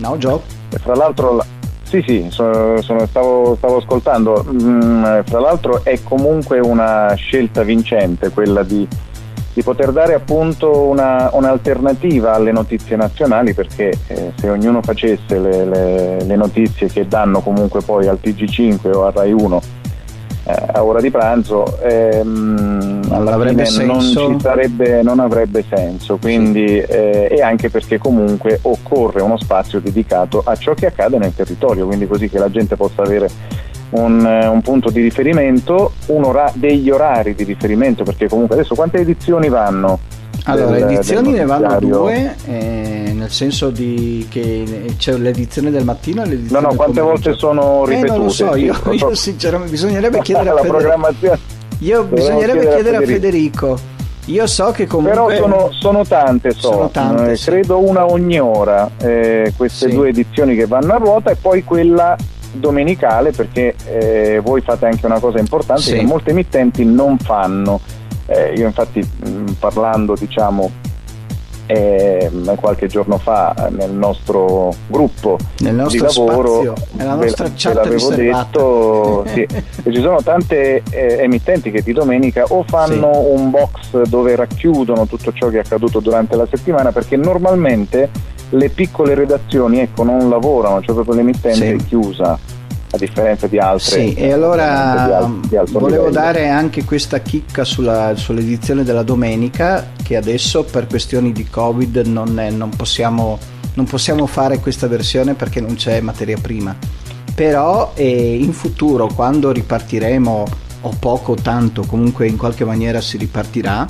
No, Joe? Fra l'altro, sì, sì, sono, sono, stavo, stavo, ascoltando. Mm, fra l'altro è comunque una scelta vincente quella di, di poter dare appunto una, un'alternativa alle notizie nazionali perché eh, se ognuno facesse le, le, le, notizie che danno comunque poi al TG5 o al Rai 1 eh, a ora di pranzo ehm, alla fine non, ci sarebbe, non avrebbe senso. Quindi, eh, e anche perché comunque occorre uno spazio dedicato a ciò che accade nel territorio quindi così che la gente possa avere un, un punto di riferimento, ora- degli orari di riferimento, perché comunque adesso quante edizioni vanno? Allora, del- edizioni del ne vanno due, eh, nel senso di che c'è l'edizione del mattino e No, l'edizione no, del quante pomeriggio. volte sono Eh, ripetute? non lo so, Sì, io, so. io sinceramente bisognerebbe chiedere a Federico. programmazione. Io bisognerebbe chiedere a chiedere a Federico. Federico. Io so che comunque Però sono, sono tante, so, Sono tante, Eh, sì. credo una ogni ora, eh, queste Sì. due edizioni che vanno a ruota e poi quella domenicale perché eh, voi fate anche una cosa importante Sì. che molte emittenti non fanno. Eh, io infatti mh, parlando diciamo eh, qualche giorno fa eh, nel nostro gruppo nel nostro di lavoro spazio, nella ve- nostra ve chat l'avevo riservata. detto sì, e ci sono tante eh, emittenti che di domenica o fanno un box dove racchiudono tutto ciò che è accaduto durante la settimana perché normalmente le piccole redazioni ecco, non lavorano, cioè proprio l'emittente Sì. è chiusa a differenza di altre Sì, e di allora al- di alto volevo livello. dare anche questa chicca sulla- sull'edizione della domenica che adesso per questioni di Covid non, è- non possiamo, non possiamo fare questa versione perché non c'è materia prima. Però eh, in futuro quando ripartiremo o poco o tanto comunque in qualche maniera si ripartirà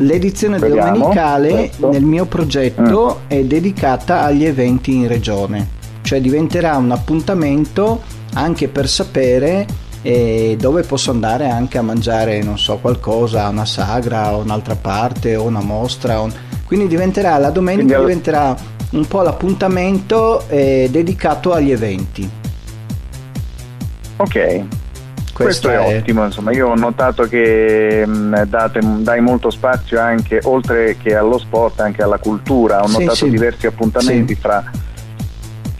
l'edizione Speriamo, domenicale questo. nel mio progetto è dedicata agli eventi in regione cioè diventerà un appuntamento anche per sapere eh, dove posso andare anche a mangiare non so qualcosa una sagra o un'altra parte o una mostra o- quindi diventerà la domenica Quindi diventerà un po' l'appuntamento eh, dedicato agli eventi. Ok, questo, è, ottimo, insomma, io ho notato che mh, date- dai molto spazio anche, oltre che allo sport, anche alla cultura, ho Sì, notato sì. diversi appuntamenti Sì. fra,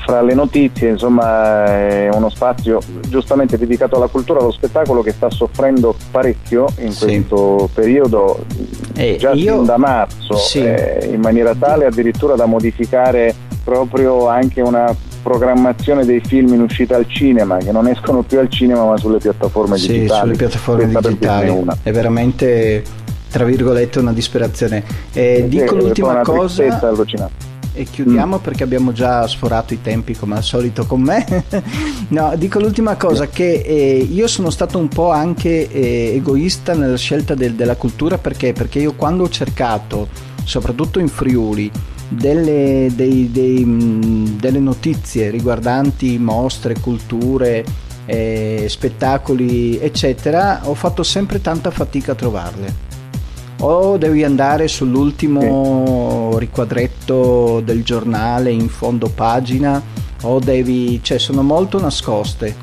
fra le notizie, insomma è uno spazio giustamente dedicato alla cultura, allo spettacolo che sta soffrendo parecchio in Sì. questo periodo, Eh, già io- da marzo, Sì. eh, in maniera tale addirittura da modificare proprio anche una programmazione dei film in uscita al cinema che non escono più al cinema ma sulle piattaforme sì, digitali sulle piattaforme Questa digitali è veramente tra virgolette una disperazione Eh, Sì, dico l'ultima cosa e chiudiamo Mm. perché abbiamo già sforato i tempi come al solito con me. no, dico l'ultima cosa che eh, io sono stato un po' anche eh, egoista nella scelta del- della cultura perché? Perché io quando ho cercato, soprattutto in Friuli, delle, dei- dei, mh, delle notizie riguardanti mostre, culture, eh, spettacoli, eccetera, ho fatto sempre tanta fatica a trovarle. O devi andare sull'ultimo riquadretto del giornale in fondo pagina o devi cioè sono molto nascoste.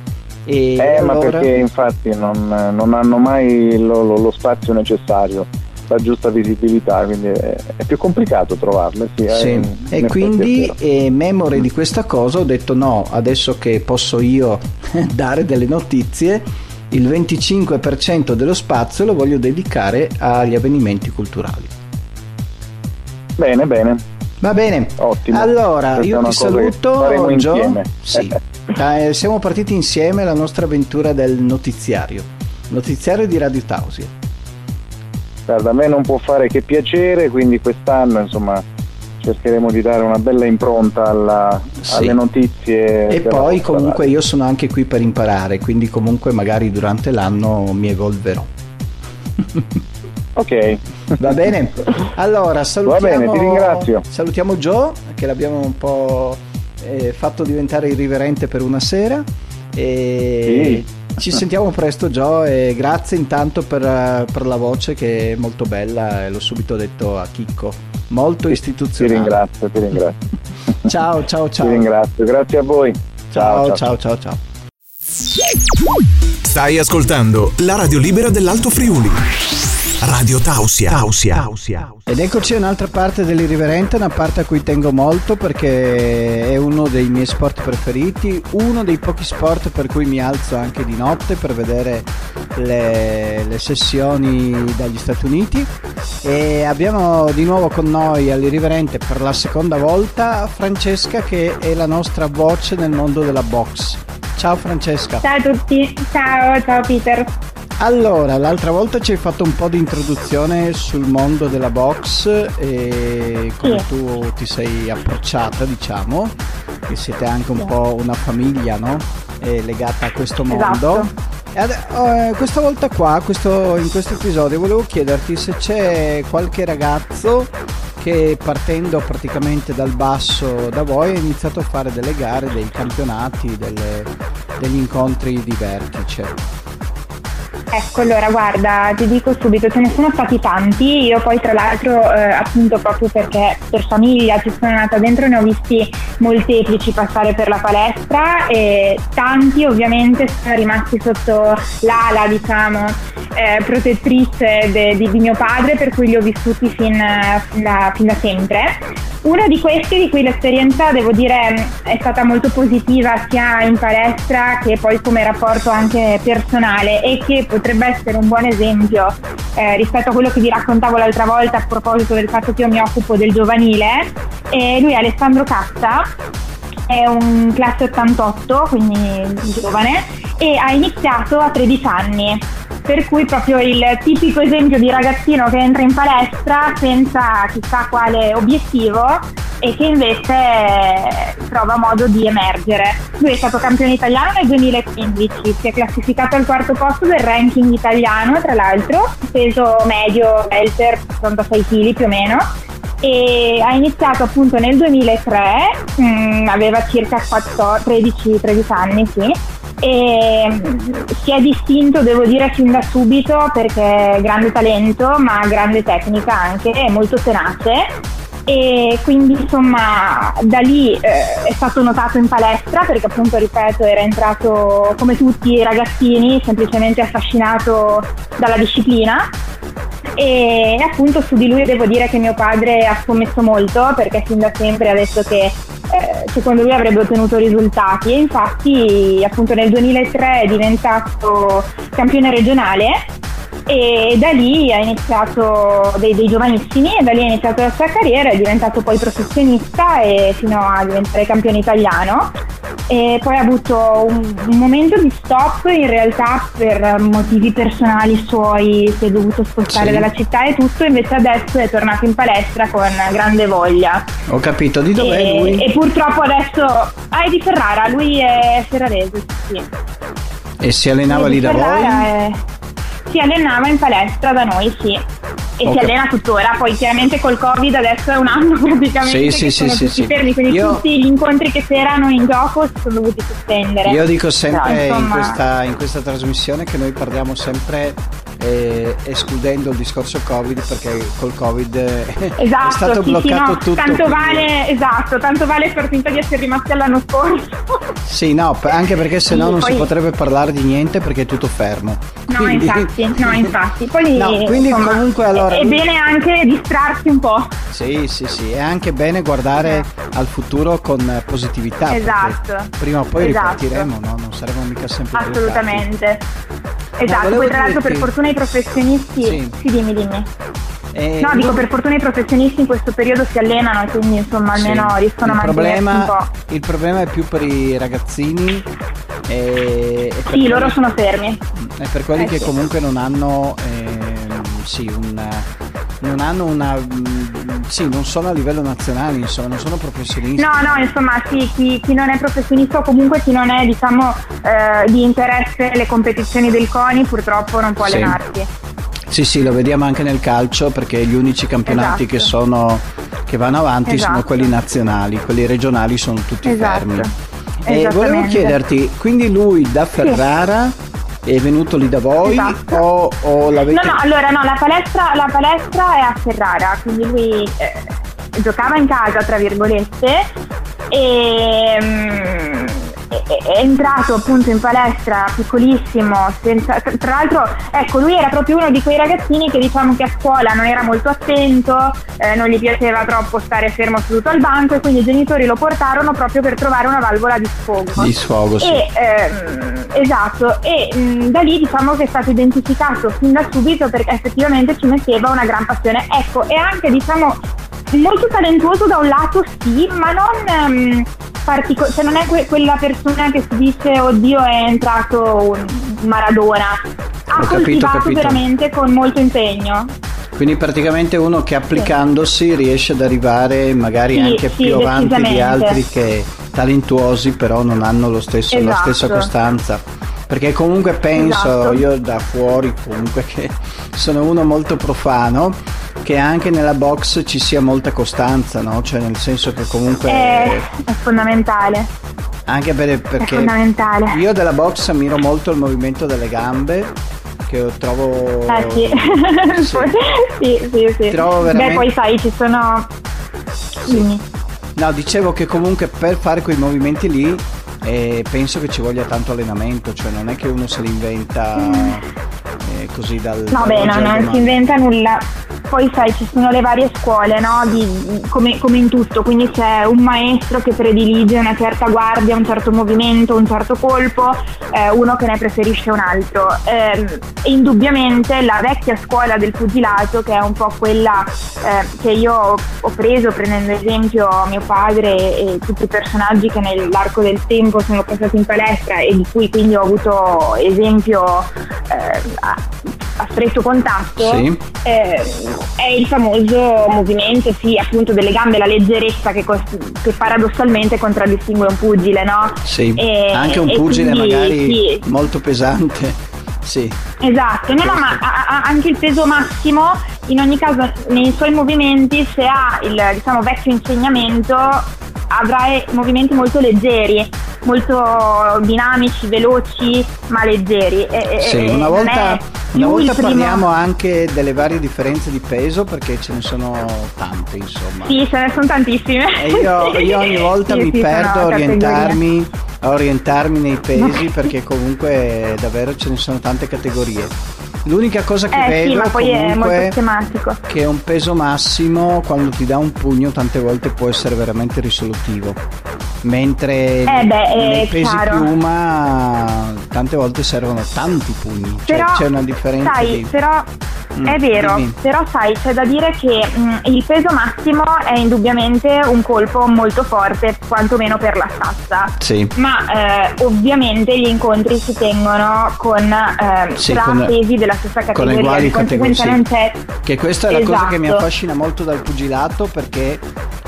E Eh, ma allora perché infatti non, non hanno mai lo, lo- lo spazio necessario, la giusta visibilità, quindi è, è più complicato trovarle. Sì, sì. eh, e effetti è quindi vero. eh, memore di questa cosa ho detto no adesso che posso io dare delle notizie il 25% dello spazio lo voglio dedicare agli avvenimenti culturali Bene, bene, va bene ottimo. Allora, Questa io ti saluto, Gio. Sì. Dai, siamo partiti insieme alla nostra avventura del notiziario. Notiziario di Radio Tausia. Guarda, a me non può fare che piacere, quindi quest'anno insomma cercheremo di dare una bella impronta alla- Sì. alle notizie. E poi comunque io sono anche qui per imparare, quindi comunque magari durante l'anno mi evolverò. radio. Ok, Va bene? Allora, salutiamo, bene, ti ringrazio. salutiamo Joe, che l'abbiamo un po' eh, fatto diventare irriverente per una sera. E ci sentiamo presto Joe e grazie intanto per, eh, per la voce che è molto bella e l'ho subito detto a Chicco. Molto ti istituzionale. ringrazio, ti ringrazio. Ciao, ciao, ciao. Ti ringrazio, grazie a voi. Ciao, ciao, ciao, ciao. Stai ascoltando la radio libera dell'Alto Friuli. Radio Tausia. Tausia. Ed eccoci a un'altra parte dell'irriverente, una parte a cui tengo molto perché è uno dei miei sport preferiti, uno dei pochi sport per cui mi alzo anche di notte per vedere le, le sessioni dagli Stati Uniti e abbiamo di nuovo con noi all'irriverente per la seconda volta Francesca che è la nostra voce nel mondo della box. Ciao Francesca. Ciao a tutti, ciao, ciao Peter. Allora, l'altra volta ci hai fatto un po' di introduzione sul mondo della box e come Sì. tu ti sei approcciata, diciamo, che siete anche un po' una famiglia, no? è legata a questo mondo. Esatto. Ad, uh, questa volta qua, questo, in questo episodio, volevo chiederti se c'è qualche ragazzo che partendo praticamente dal basso da voi ha iniziato a fare delle gare, dei campionati, delle, degli incontri di vertice. Ecco, allora guarda, ti dico subito, ce ne sono stati tanti, io poi tra l'altro eh, appunto proprio perché per famiglia ci sono nata dentro ne ho visti molteplici passare per la palestra e tanti ovviamente sono rimasti sotto l'ala diciamo eh, protettrice de, di, di, mio padre per cui li ho vissuti fin, fin, da, fin da sempre. Uno di questi di cui l'esperienza devo dire è stata molto positiva sia in palestra che poi come rapporto anche personale e che potrebbe essere un buon esempio eh, rispetto a quello che vi raccontavo l'altra volta a proposito del fatto che io mi occupo del giovanile. E lui è Alessandro Cassa, è un classe 88, quindi giovane, e ha iniziato a 13 anni per cui proprio il tipico esempio di ragazzino che entra in palestra senza chissà quale obiettivo e che invece trova modo di emergere. Lui è stato campione italiano nel 2015, si è classificato al quarto posto del ranking italiano, tra l'altro, peso medio welter, 86 kg più o meno, e ha iniziato appunto nel 2003, mh, mm, aveva circa 13-13 anni, sì, e si è distinto, devo dire, fin da subito perché grande talento, ma grande tecnica anche, è molto tenace. E quindi insomma da lì eh, è stato notato in palestra perché appunto ripeto era entrato come tutti i ragazzini semplicemente affascinato dalla disciplina e appunto su di lui devo dire che mio padre ha scommesso molto perché fin da sempre ha detto che eh, secondo lui avrebbe ottenuto risultati. E infatti appunto nel 2003 è diventato campione regionale e da lì ha iniziato dei, dei, giovanissimi e da lì ha iniziato la sua carriera, è diventato poi professionista e fino a diventare campione italiano e poi ha avuto un, un, momento di stop in realtà per motivi personali suoi, si è dovuto spostare sì. dalla città e tutto, invece adesso è tornato in palestra con grande voglia. Ho capito, di dov'è e, lui? E purtroppo adesso, ah è di Ferrara, lui è ferrarese, sì. E si allenava lì da voi? È si allenava in palestra da noi, sì. E okay. si allena tuttora, poi chiaramente col Covid adesso è un anno praticamente sì, sì, sì, sì, fermi, quindi Io... tutti gli incontri che c'erano in gioco si sono dovuti sospendere. Io dico sempre Però, insomma... in, questa, in questa trasmissione che noi parliamo sempre eh, escludendo il discorso Covid perché col Covid esatto, è stato sì, bloccato sì, no, tutto. Tanto vale, esatto, tanto vale far finta di essere rimasti all'anno scorso. Sì, no, anche perché se no non poi... si potrebbe parlare di niente perché è tutto fermo. No, quindi... infatti, no, infatti. Poi, no, quindi insomma, comunque allora... È, è, bene anche distrarsi un po'. Sì, sì, sì, è anche bene guardare eh. al futuro con positività. Esatto. Prima o poi esatto. ripartiremo, no? Non saremo mica sempre Assolutamente. Esatto, poi tra l'altro per fortuna i professionisti... Sì, sì dimmi, dimmi. Eh, no, dico per fortuna i professionisti in questo periodo si allenano e quindi insomma almeno sì, riescono a mantenere un po'. Il problema è più per i ragazzini. E, e sì, quelli, loro sono fermi. E per quelli eh, che sì. comunque non hanno eh, sì, un, non hanno una sì, non sono a livello nazionale, insomma, non sono professionisti. No, no, insomma, sì, chi, chi non è professionista o comunque chi non è, diciamo, eh, di interesse alle competizioni del CONI purtroppo non può sì. allenarsi. Sì, sì, lo vediamo anche nel calcio perché gli unici campionati esatto. che, sono, che vanno avanti esatto. sono quelli nazionali, quelli regionali sono tutti esatto. fermi. E volevo chiederti, quindi lui da Ferrara sì. È venuto lì da voi esatto. o, o l'avete... No, no, allora no, la palestra, la palestra è a Ferrara, quindi lui eh, giocava in casa, tra virgolette, e... Mm, è entrato appunto in palestra piccolissimo, senza, tra l'altro ecco lui era proprio uno di quei ragazzini che diciamo che a scuola non era molto attento, eh, non gli piaceva troppo stare fermo seduto al banco e quindi i genitori lo portarono proprio per trovare una valvola di sfogo. Di sfogo, sì. E, ehm, esatto, e mh, da lì diciamo che è stato identificato fin da subito perché effettivamente ci metteva una gran passione. Ecco, e anche diciamo molto talentuoso da un lato sì, ma non... Um, partico- cioè non è que- quella persona che si dice oddio è entrato Maradona ha ho coltivato capito, veramente con molto impegno quindi praticamente uno che applicandosi riesce ad arrivare magari sì, anche sì, più avanti di altri che, talentuosi però non hanno lo stesso, esatto. la stessa costanza perché comunque penso esatto. io da fuori comunque che sono uno molto profano che anche nella box ci sia molta costanza no? cioè nel senso che comunque è, è fondamentale anche per, perché io della box ammiro molto il movimento delle gambe che trovo eh sì sì sì, sì, sì. Trovo veramente... beh poi sai ci sono sì. no dicevo che comunque per fare quei movimenti lì eh, penso che ci voglia tanto allenamento cioè non è che uno se li inventa mm. eh, così dal no beh no, non si inventa nulla poi sai ci sono le varie scuole no? Di, come, come, in tutto quindi c'è un maestro che predilige una certa guardia un certo movimento un certo colpo eh, uno che ne preferisce un altro eh, indubbiamente la vecchia scuola del pugilato che è un po' quella eh, che io ho preso prendendo esempio mio padre e tutti i personaggi che nell'arco del tempo sono passati in palestra e di cui quindi ho avuto esempio eh, a, stretto contatto sì. Eh, è il famoso movimento, sì, appunto delle gambe, la leggerezza che, che paradossalmente contraddistingue un pugile, no? Sì, e, anche un pugile quindi, magari sì. molto pesante. Sì. Esatto, no, no, ma anche il peso massimo, in ogni caso nei suoi movimenti, se ha il diciamo, vecchio insegnamento, avrai movimenti molto leggeri, molto dinamici, veloci, ma leggeri. E, sì, una volta, una volta parliamo anche delle varie differenze di peso perché ce ne sono tante, insomma. Sì, ce ne sono tantissime. Io, io ogni volta sì, mi sì, perdo a orientarmi, a orientarmi nei pesi perché comunque davvero ce ne sono tante categorie. L'unica cosa che eh, vedo sì, ma poi è molto schematico. che un peso massimo quando ti dà un pugno tante volte può essere veramente risolutivo. Mentre eh beh, nei pesi chiaro. piuma tante volte servono tanti pugni. Cioè, però, c'è una differenza. Sai, di... però Mm, è vero, dimmi. però sai, c'è da dire che mh, mm, il peso massimo è indubbiamente un colpo molto forte, quantomeno per la stazza. Sì. Ma eh, ovviamente gli incontri si tengono con eh, sì, tra con, pesi della stessa categoria. Con uguali categorie. Sì. Non c'è... Che questa è la esatto. cosa che mi esatto. affascina molto dal pugilato perché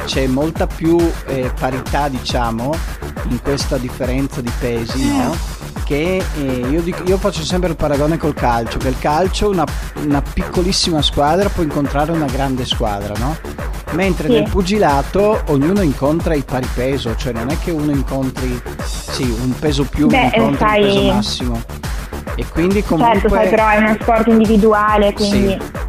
c'è molta più eh, parità, diciamo, in questa differenza di pesi, no? Che eh, io, dico, io, faccio sempre il paragone col calcio, che il calcio una, una piccolissima squadra può incontrare una grande squadra, no? Mentre sì. nel pugilato ognuno incontra il pari peso, cioè non è che uno incontri sì, un peso più, Beh, incontra sai... un peso massimo. E quindi comunque... Certo, sai, però è uno sport individuale, quindi... Sì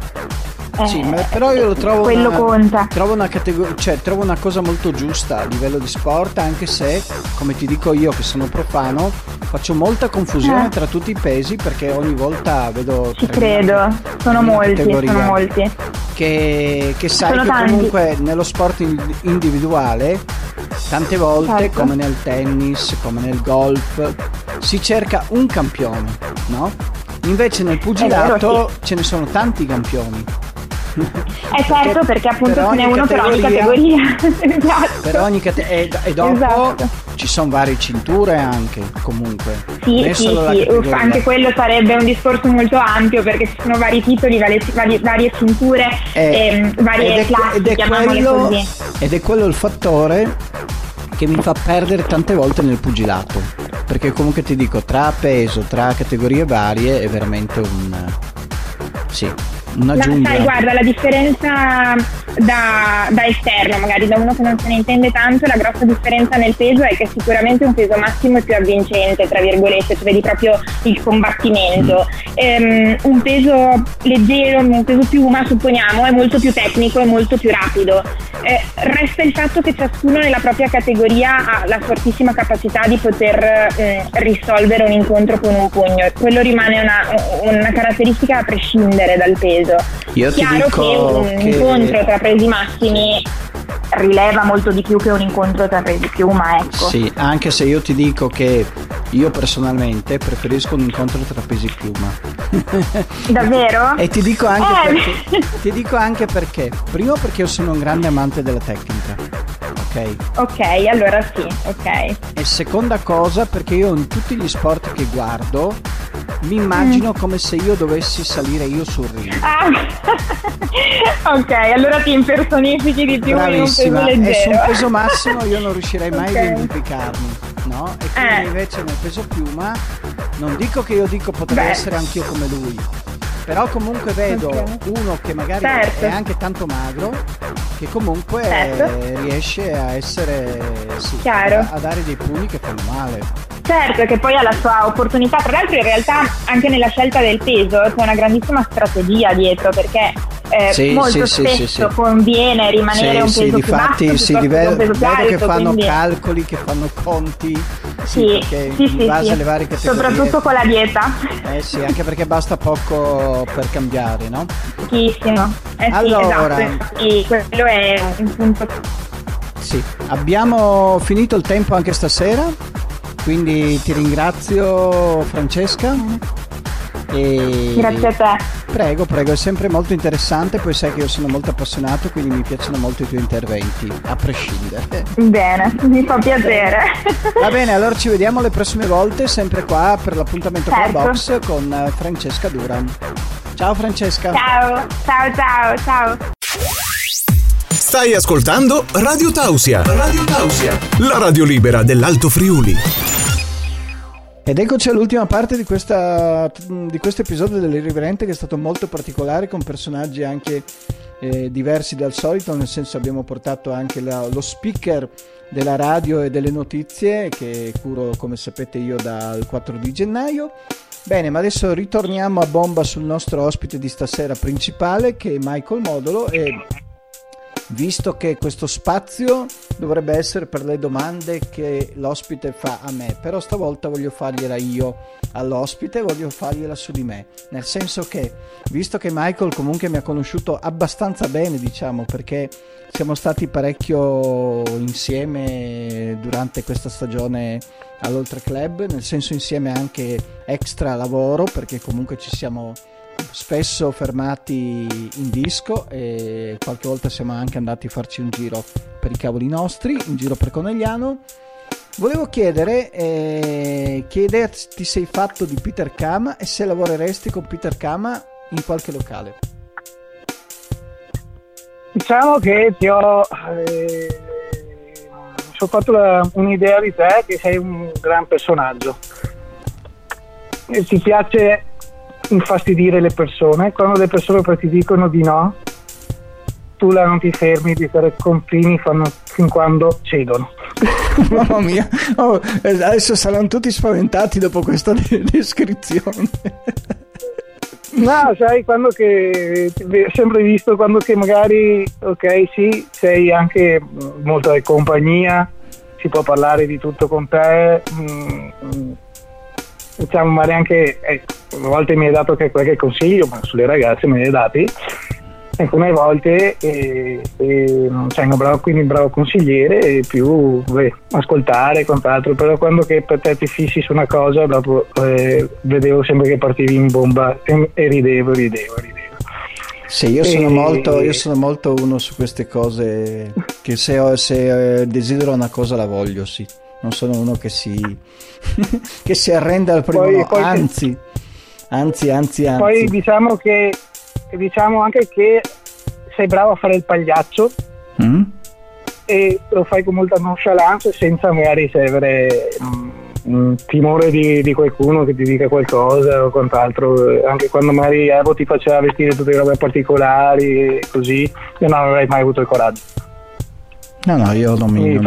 sì, ma però io lo trovo quello una, conta. Trovo una, categor- cioè, trovo una cosa molto giusta a livello di sport, anche se, come ti dico io che sono profano, faccio molta confusione eh. tra tutti i pesi perché ogni volta vedo... Ci credo, sono molti, sono molti. Che, che sai sono che tanti. comunque nello sport individuale, tante volte, certo. come nel tennis, come nel golf, si cerca un campione, no? Invece nel pugilato vero, sì. ce ne sono tanti campioni. Eh certo, perché appunto ce n'è uno per ogni categoria. esatto. Per ogni categoria. E, e, dopo esatto. ci sono varie cinture anche, comunque. Sì, sì, sì. Uff, anche quello sarebbe un discorso molto ampio perché ci sono vari titoli, varie, varie, varie cinture, eh, e, ehm, varie ed è, classi, ed è quello, Ed è quello il fattore che mi fa perdere tante volte nel pugilato. Perché comunque ti dico, tra peso, tra categorie varie è veramente un... Sì, una giungla. Sai, guarda, la differenza da, da, esterno, magari da uno che non se ne intende tanto, la grossa differenza nel peso è che sicuramente un peso massimo è più avvincente, tra virgolette, cioè vedi proprio il combattimento. Mm. Ehm, un peso leggero, un peso piuma, supponiamo, è molto più tecnico e molto più rapido. Eh, resta il fatto che ciascuno nella propria categoria ha la fortissima capacità di poter eh, risolvere un incontro con un pugno. Quello rimane una, una caratteristica a prescindere dal peso. Io Chiaro ti dico che un che... incontro tra presi massimi rileva molto di più che un incontro tra presi piuma, ecco. Sì, anche se io ti dico che io personalmente preferisco un incontro tra pesi piuma. Davvero? e ti dico, anche eh. perché, ti dico anche perché. Primo perché io sono un grande amante della tecnica. Ok. Ok, allora sì, ok. E seconda cosa perché io in tutti gli sport che guardo mi immagino come se io dovessi salire io sul ring. Ah. ok, allora ti impersonifichi di più Bravissima. in un peso E su un leggero. peso massimo io non riuscirei mai Ok. a identificarmi, no? E quindi Eh. invece nel peso piuma non dico che io dico potrei Beh. essere anch'io come lui. Però comunque vedo uno che magari Certo. è anche tanto magro che comunque Certo. riesce a essere sì, a, a dare dei pugni che fanno male. Certo, che poi ha la sua opportunità. Tra l'altro, in realtà, anche nella scelta del peso c'è una grandissima strategia dietro perché eh, Sì, molto sì, sì, spesso sì, sì. conviene rimanere un sì, peso sì, più basso difatti si piuttosto che dive- un peso più vedo che alto, fanno quindi- calcoli, che fanno conti. Sì, perché sì, in sì, base sì. alle varie categorie. Soprattutto con la dieta. Eh sì, anche perché basta poco per cambiare, no? Pochissimo. Eh sì, Allora. esatto. Infatti quello è un punto. Sì, abbiamo finito il tempo anche stasera, quindi ti ringrazio Francesca. E Grazie a te. Prego, prego, è sempre molto interessante, poi sai che io sono molto appassionato, quindi mi piacciono molto i tuoi interventi, a prescindere. Bene, mi fa piacere. Va bene, allora ci vediamo le prossime volte, sempre qua per l'appuntamento con la Certo. box con Francesca Duran. Ciao Francesca. Ciao, ciao, ciao, ciao. Stai ascoltando Radio Tausia. Radio Tausia, la radio libera dell'Alto Friuli. Ed eccoci all'ultima parte di, questa, di questo episodio dell'Irriverente che è stato molto particolare con personaggi anche eh, diversi dal solito, nel senso abbiamo portato anche la- lo speaker della radio e delle notizie che curo come sapete io dal 4 di gennaio. Bene, ma adesso ritorniamo a bomba sul nostro ospite di stasera principale che è Michael Modolo e visto che questo spazio dovrebbe essere per le domande che l'ospite fa a me, però stavolta voglio fargliela io all'ospite, voglio fargliela su di me, nel senso che visto che Michael comunque mi ha conosciuto abbastanza bene, diciamo, perché siamo stati parecchio insieme durante questa stagione all'Oltre Club, nel senso insieme anche extra lavoro, perché comunque ci siamo spesso fermati in disco e qualche volta siamo anche andati a farci un giro per i cavoli nostri, un giro per Conegliano. Volevo chiedere eh, idea ti sei fatto di Peter Kama e se lavoreresti con Peter Kama in qualche locale. Diciamo che ti ho, eh, sono fatto la- un'idea di te che sei un gran personaggio. E ti piace infastidire le persone, quando le persone poi ti dicono di no, tu là non ti fermi di fare confini fanno fin quando cedono. Mamma mia, oh, eh, adesso saranno tutti spaventati dopo questa de- descrizione. No, sai, quando che ho sempre visto quando che magari, ok, sì, sei anche molto in compagnia, si può parlare di tutto con te, mh, mh, diciamo, magari anche, eh, a volte mi hai dato qualche consiglio, ma sulle ragazze me ne hai dati, alcune volte eh, eh, un bravo, quindi un bravo consigliere e più beh, ascoltare e quant'altro, però quando che per te ti fissi su una cosa, dopo eh, vedevo sempre che partivi in bomba e, e ridevo, ridevo, ridevo. Sì, io sono, molto, io sono molto uno su queste cose che se, ho- se, eh, desidero una cosa la voglio, sì. Non sono uno che si, che si arrende al primo Poi- no, poi- anzi, anzi, anzi, anzi. Poi diciamo che diciamo anche che sei bravo a fare il pagliaccio Mm? e lo fai con molta nonchalance senza magari avere mm, timore di, di qualcuno che ti dica qualcosa o quant'altro anche quando magari Evo ti faceva vestire tutte robe particolari così io non avrei mai avuto il coraggio No, no, io non mi, non,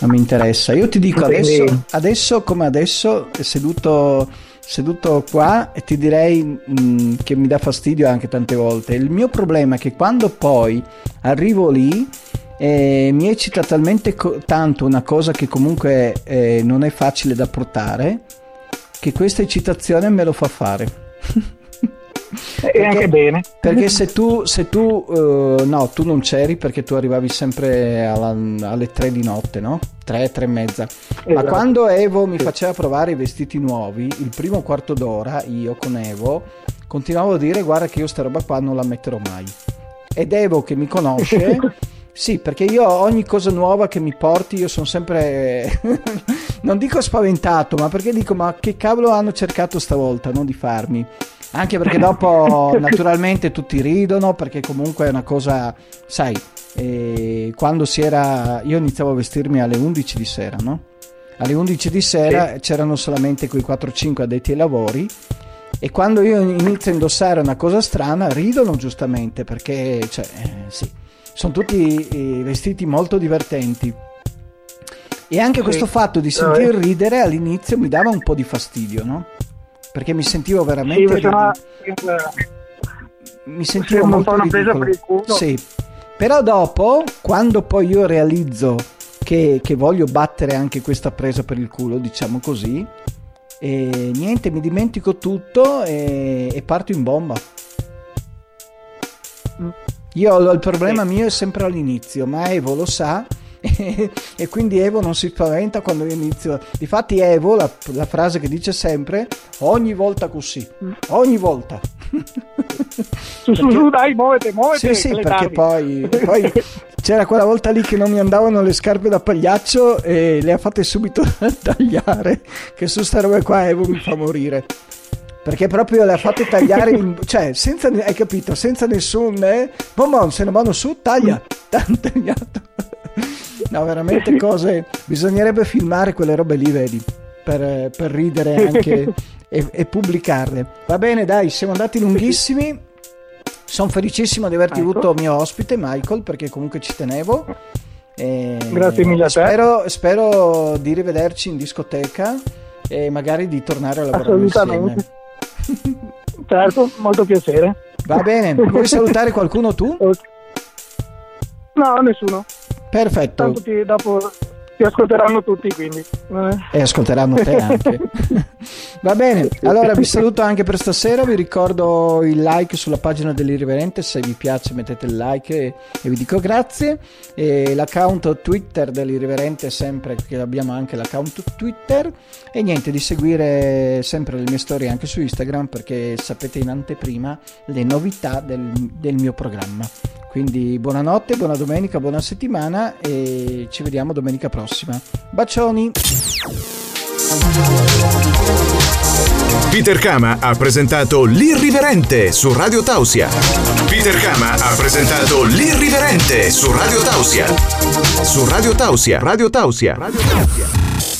non mi interessa. Io ti dico adesso, adesso come adesso, seduto, seduto qua, e ti direi mm, che mi dà fastidio anche tante volte. Il mio problema è che quando poi arrivo lì eh, mi eccita talmente co- tanto una cosa che comunque eh, non è facile da portare, che questa eccitazione me lo fa fare. e anche bene Perché se tu, se tu eh, no, tu non c'eri perché tu arrivavi sempre alla- alle 3 di notte, no? 3, 3 e mezza. Ma Esatto. quando Evo mi faceva provare i vestiti nuovi, il primo quarto d'ora, io con Evo, continuavo a dire guarda che io sta roba qua non la metterò mai. Ed Evo che mi conosce Sì, perché io ogni cosa nuova che mi porti, io sono sempre, non dico spaventato, ma perché dico, ma che cavolo hanno cercato stavolta, no, di farmi? Anche perché dopo naturalmente tutti ridono, perché comunque è una cosa, sai, eh, quando si era, io iniziavo a vestirmi alle 11 di sera, no? Alle 11 di sera sì. c'erano solamente quei 4-5 addetti ai lavori e quando io inizio a indossare una cosa strana ridono giustamente perché, cioè, eh, sì sono tutti eh, vestiti molto divertenti. E anche sì. questo fatto di sentir ridere all'inizio mi dava un po' di fastidio, no? Perché mi sentivo veramente... Sì, una... Mi sentivo sì, molto un ridicolo. Per il culo. Sì. Però dopo, quando poi io realizzo che, che, voglio battere anche questa presa per il culo, diciamo così, e niente, mi dimentico tutto e, e parto in bomba. Mm. Io il problema mio è sempre all'inizio, ma Evo lo sa e, quindi Evo non si spaventa quando io inizio. Difatti Evo, la, la frase che dice sempre, ogni volta così, ogni volta. su, su, su, dai, muovete, muovete. Sì, sì, perché poi, poi, c'era quella volta lì che non mi andavano le scarpe da pagliaccio e le ha fatte subito tagliare, che su sta roba qua Evo mi fa morire perché proprio le ha fatte tagliare, in, cioè, senza, hai capito, senza nessun, eh, bombon, se ne vanno su, taglia, tagliato. No, veramente cose, bisognerebbe filmare quelle robe lì, vedi, per, per ridere anche e, e, pubblicarle. Va bene, dai, siamo andati lunghissimi. Sono felicissimo di averti ecco. avuto mio ospite, Michael, perché comunque ci tenevo. E Grazie mille a te. Spero, spero di rivederci in discoteca e magari di tornare a lavorare insieme. certo, molto piacere. Va bene, vuoi salutare qualcuno tu? No, nessuno. Perfetto. Tanto ti, dopo ti ascolteranno tutti quindi. Eh. E ascolteranno te anche. Va bene, allora vi saluto anche per stasera, vi ricordo il like sulla pagina dell'Irriverente, se vi piace mettete il like e, e vi dico grazie. E l'account Twitter dell'Irriverente sempre, che abbiamo anche l'account Twitter. E niente, di seguire sempre le mie storie anche su Instagram perché sapete in anteprima le novità del, del mio programma. Quindi buonanotte, buona domenica, buona settimana e ci vediamo domenica prossima. Bacioni! Peter Kama ha presentato L'Irriverente su Radio Tausia. Peter Kama ha presentato L'Irriverente su Radio Tausia. Su Radio Tausia, Radio Tausia, Radio Tausia.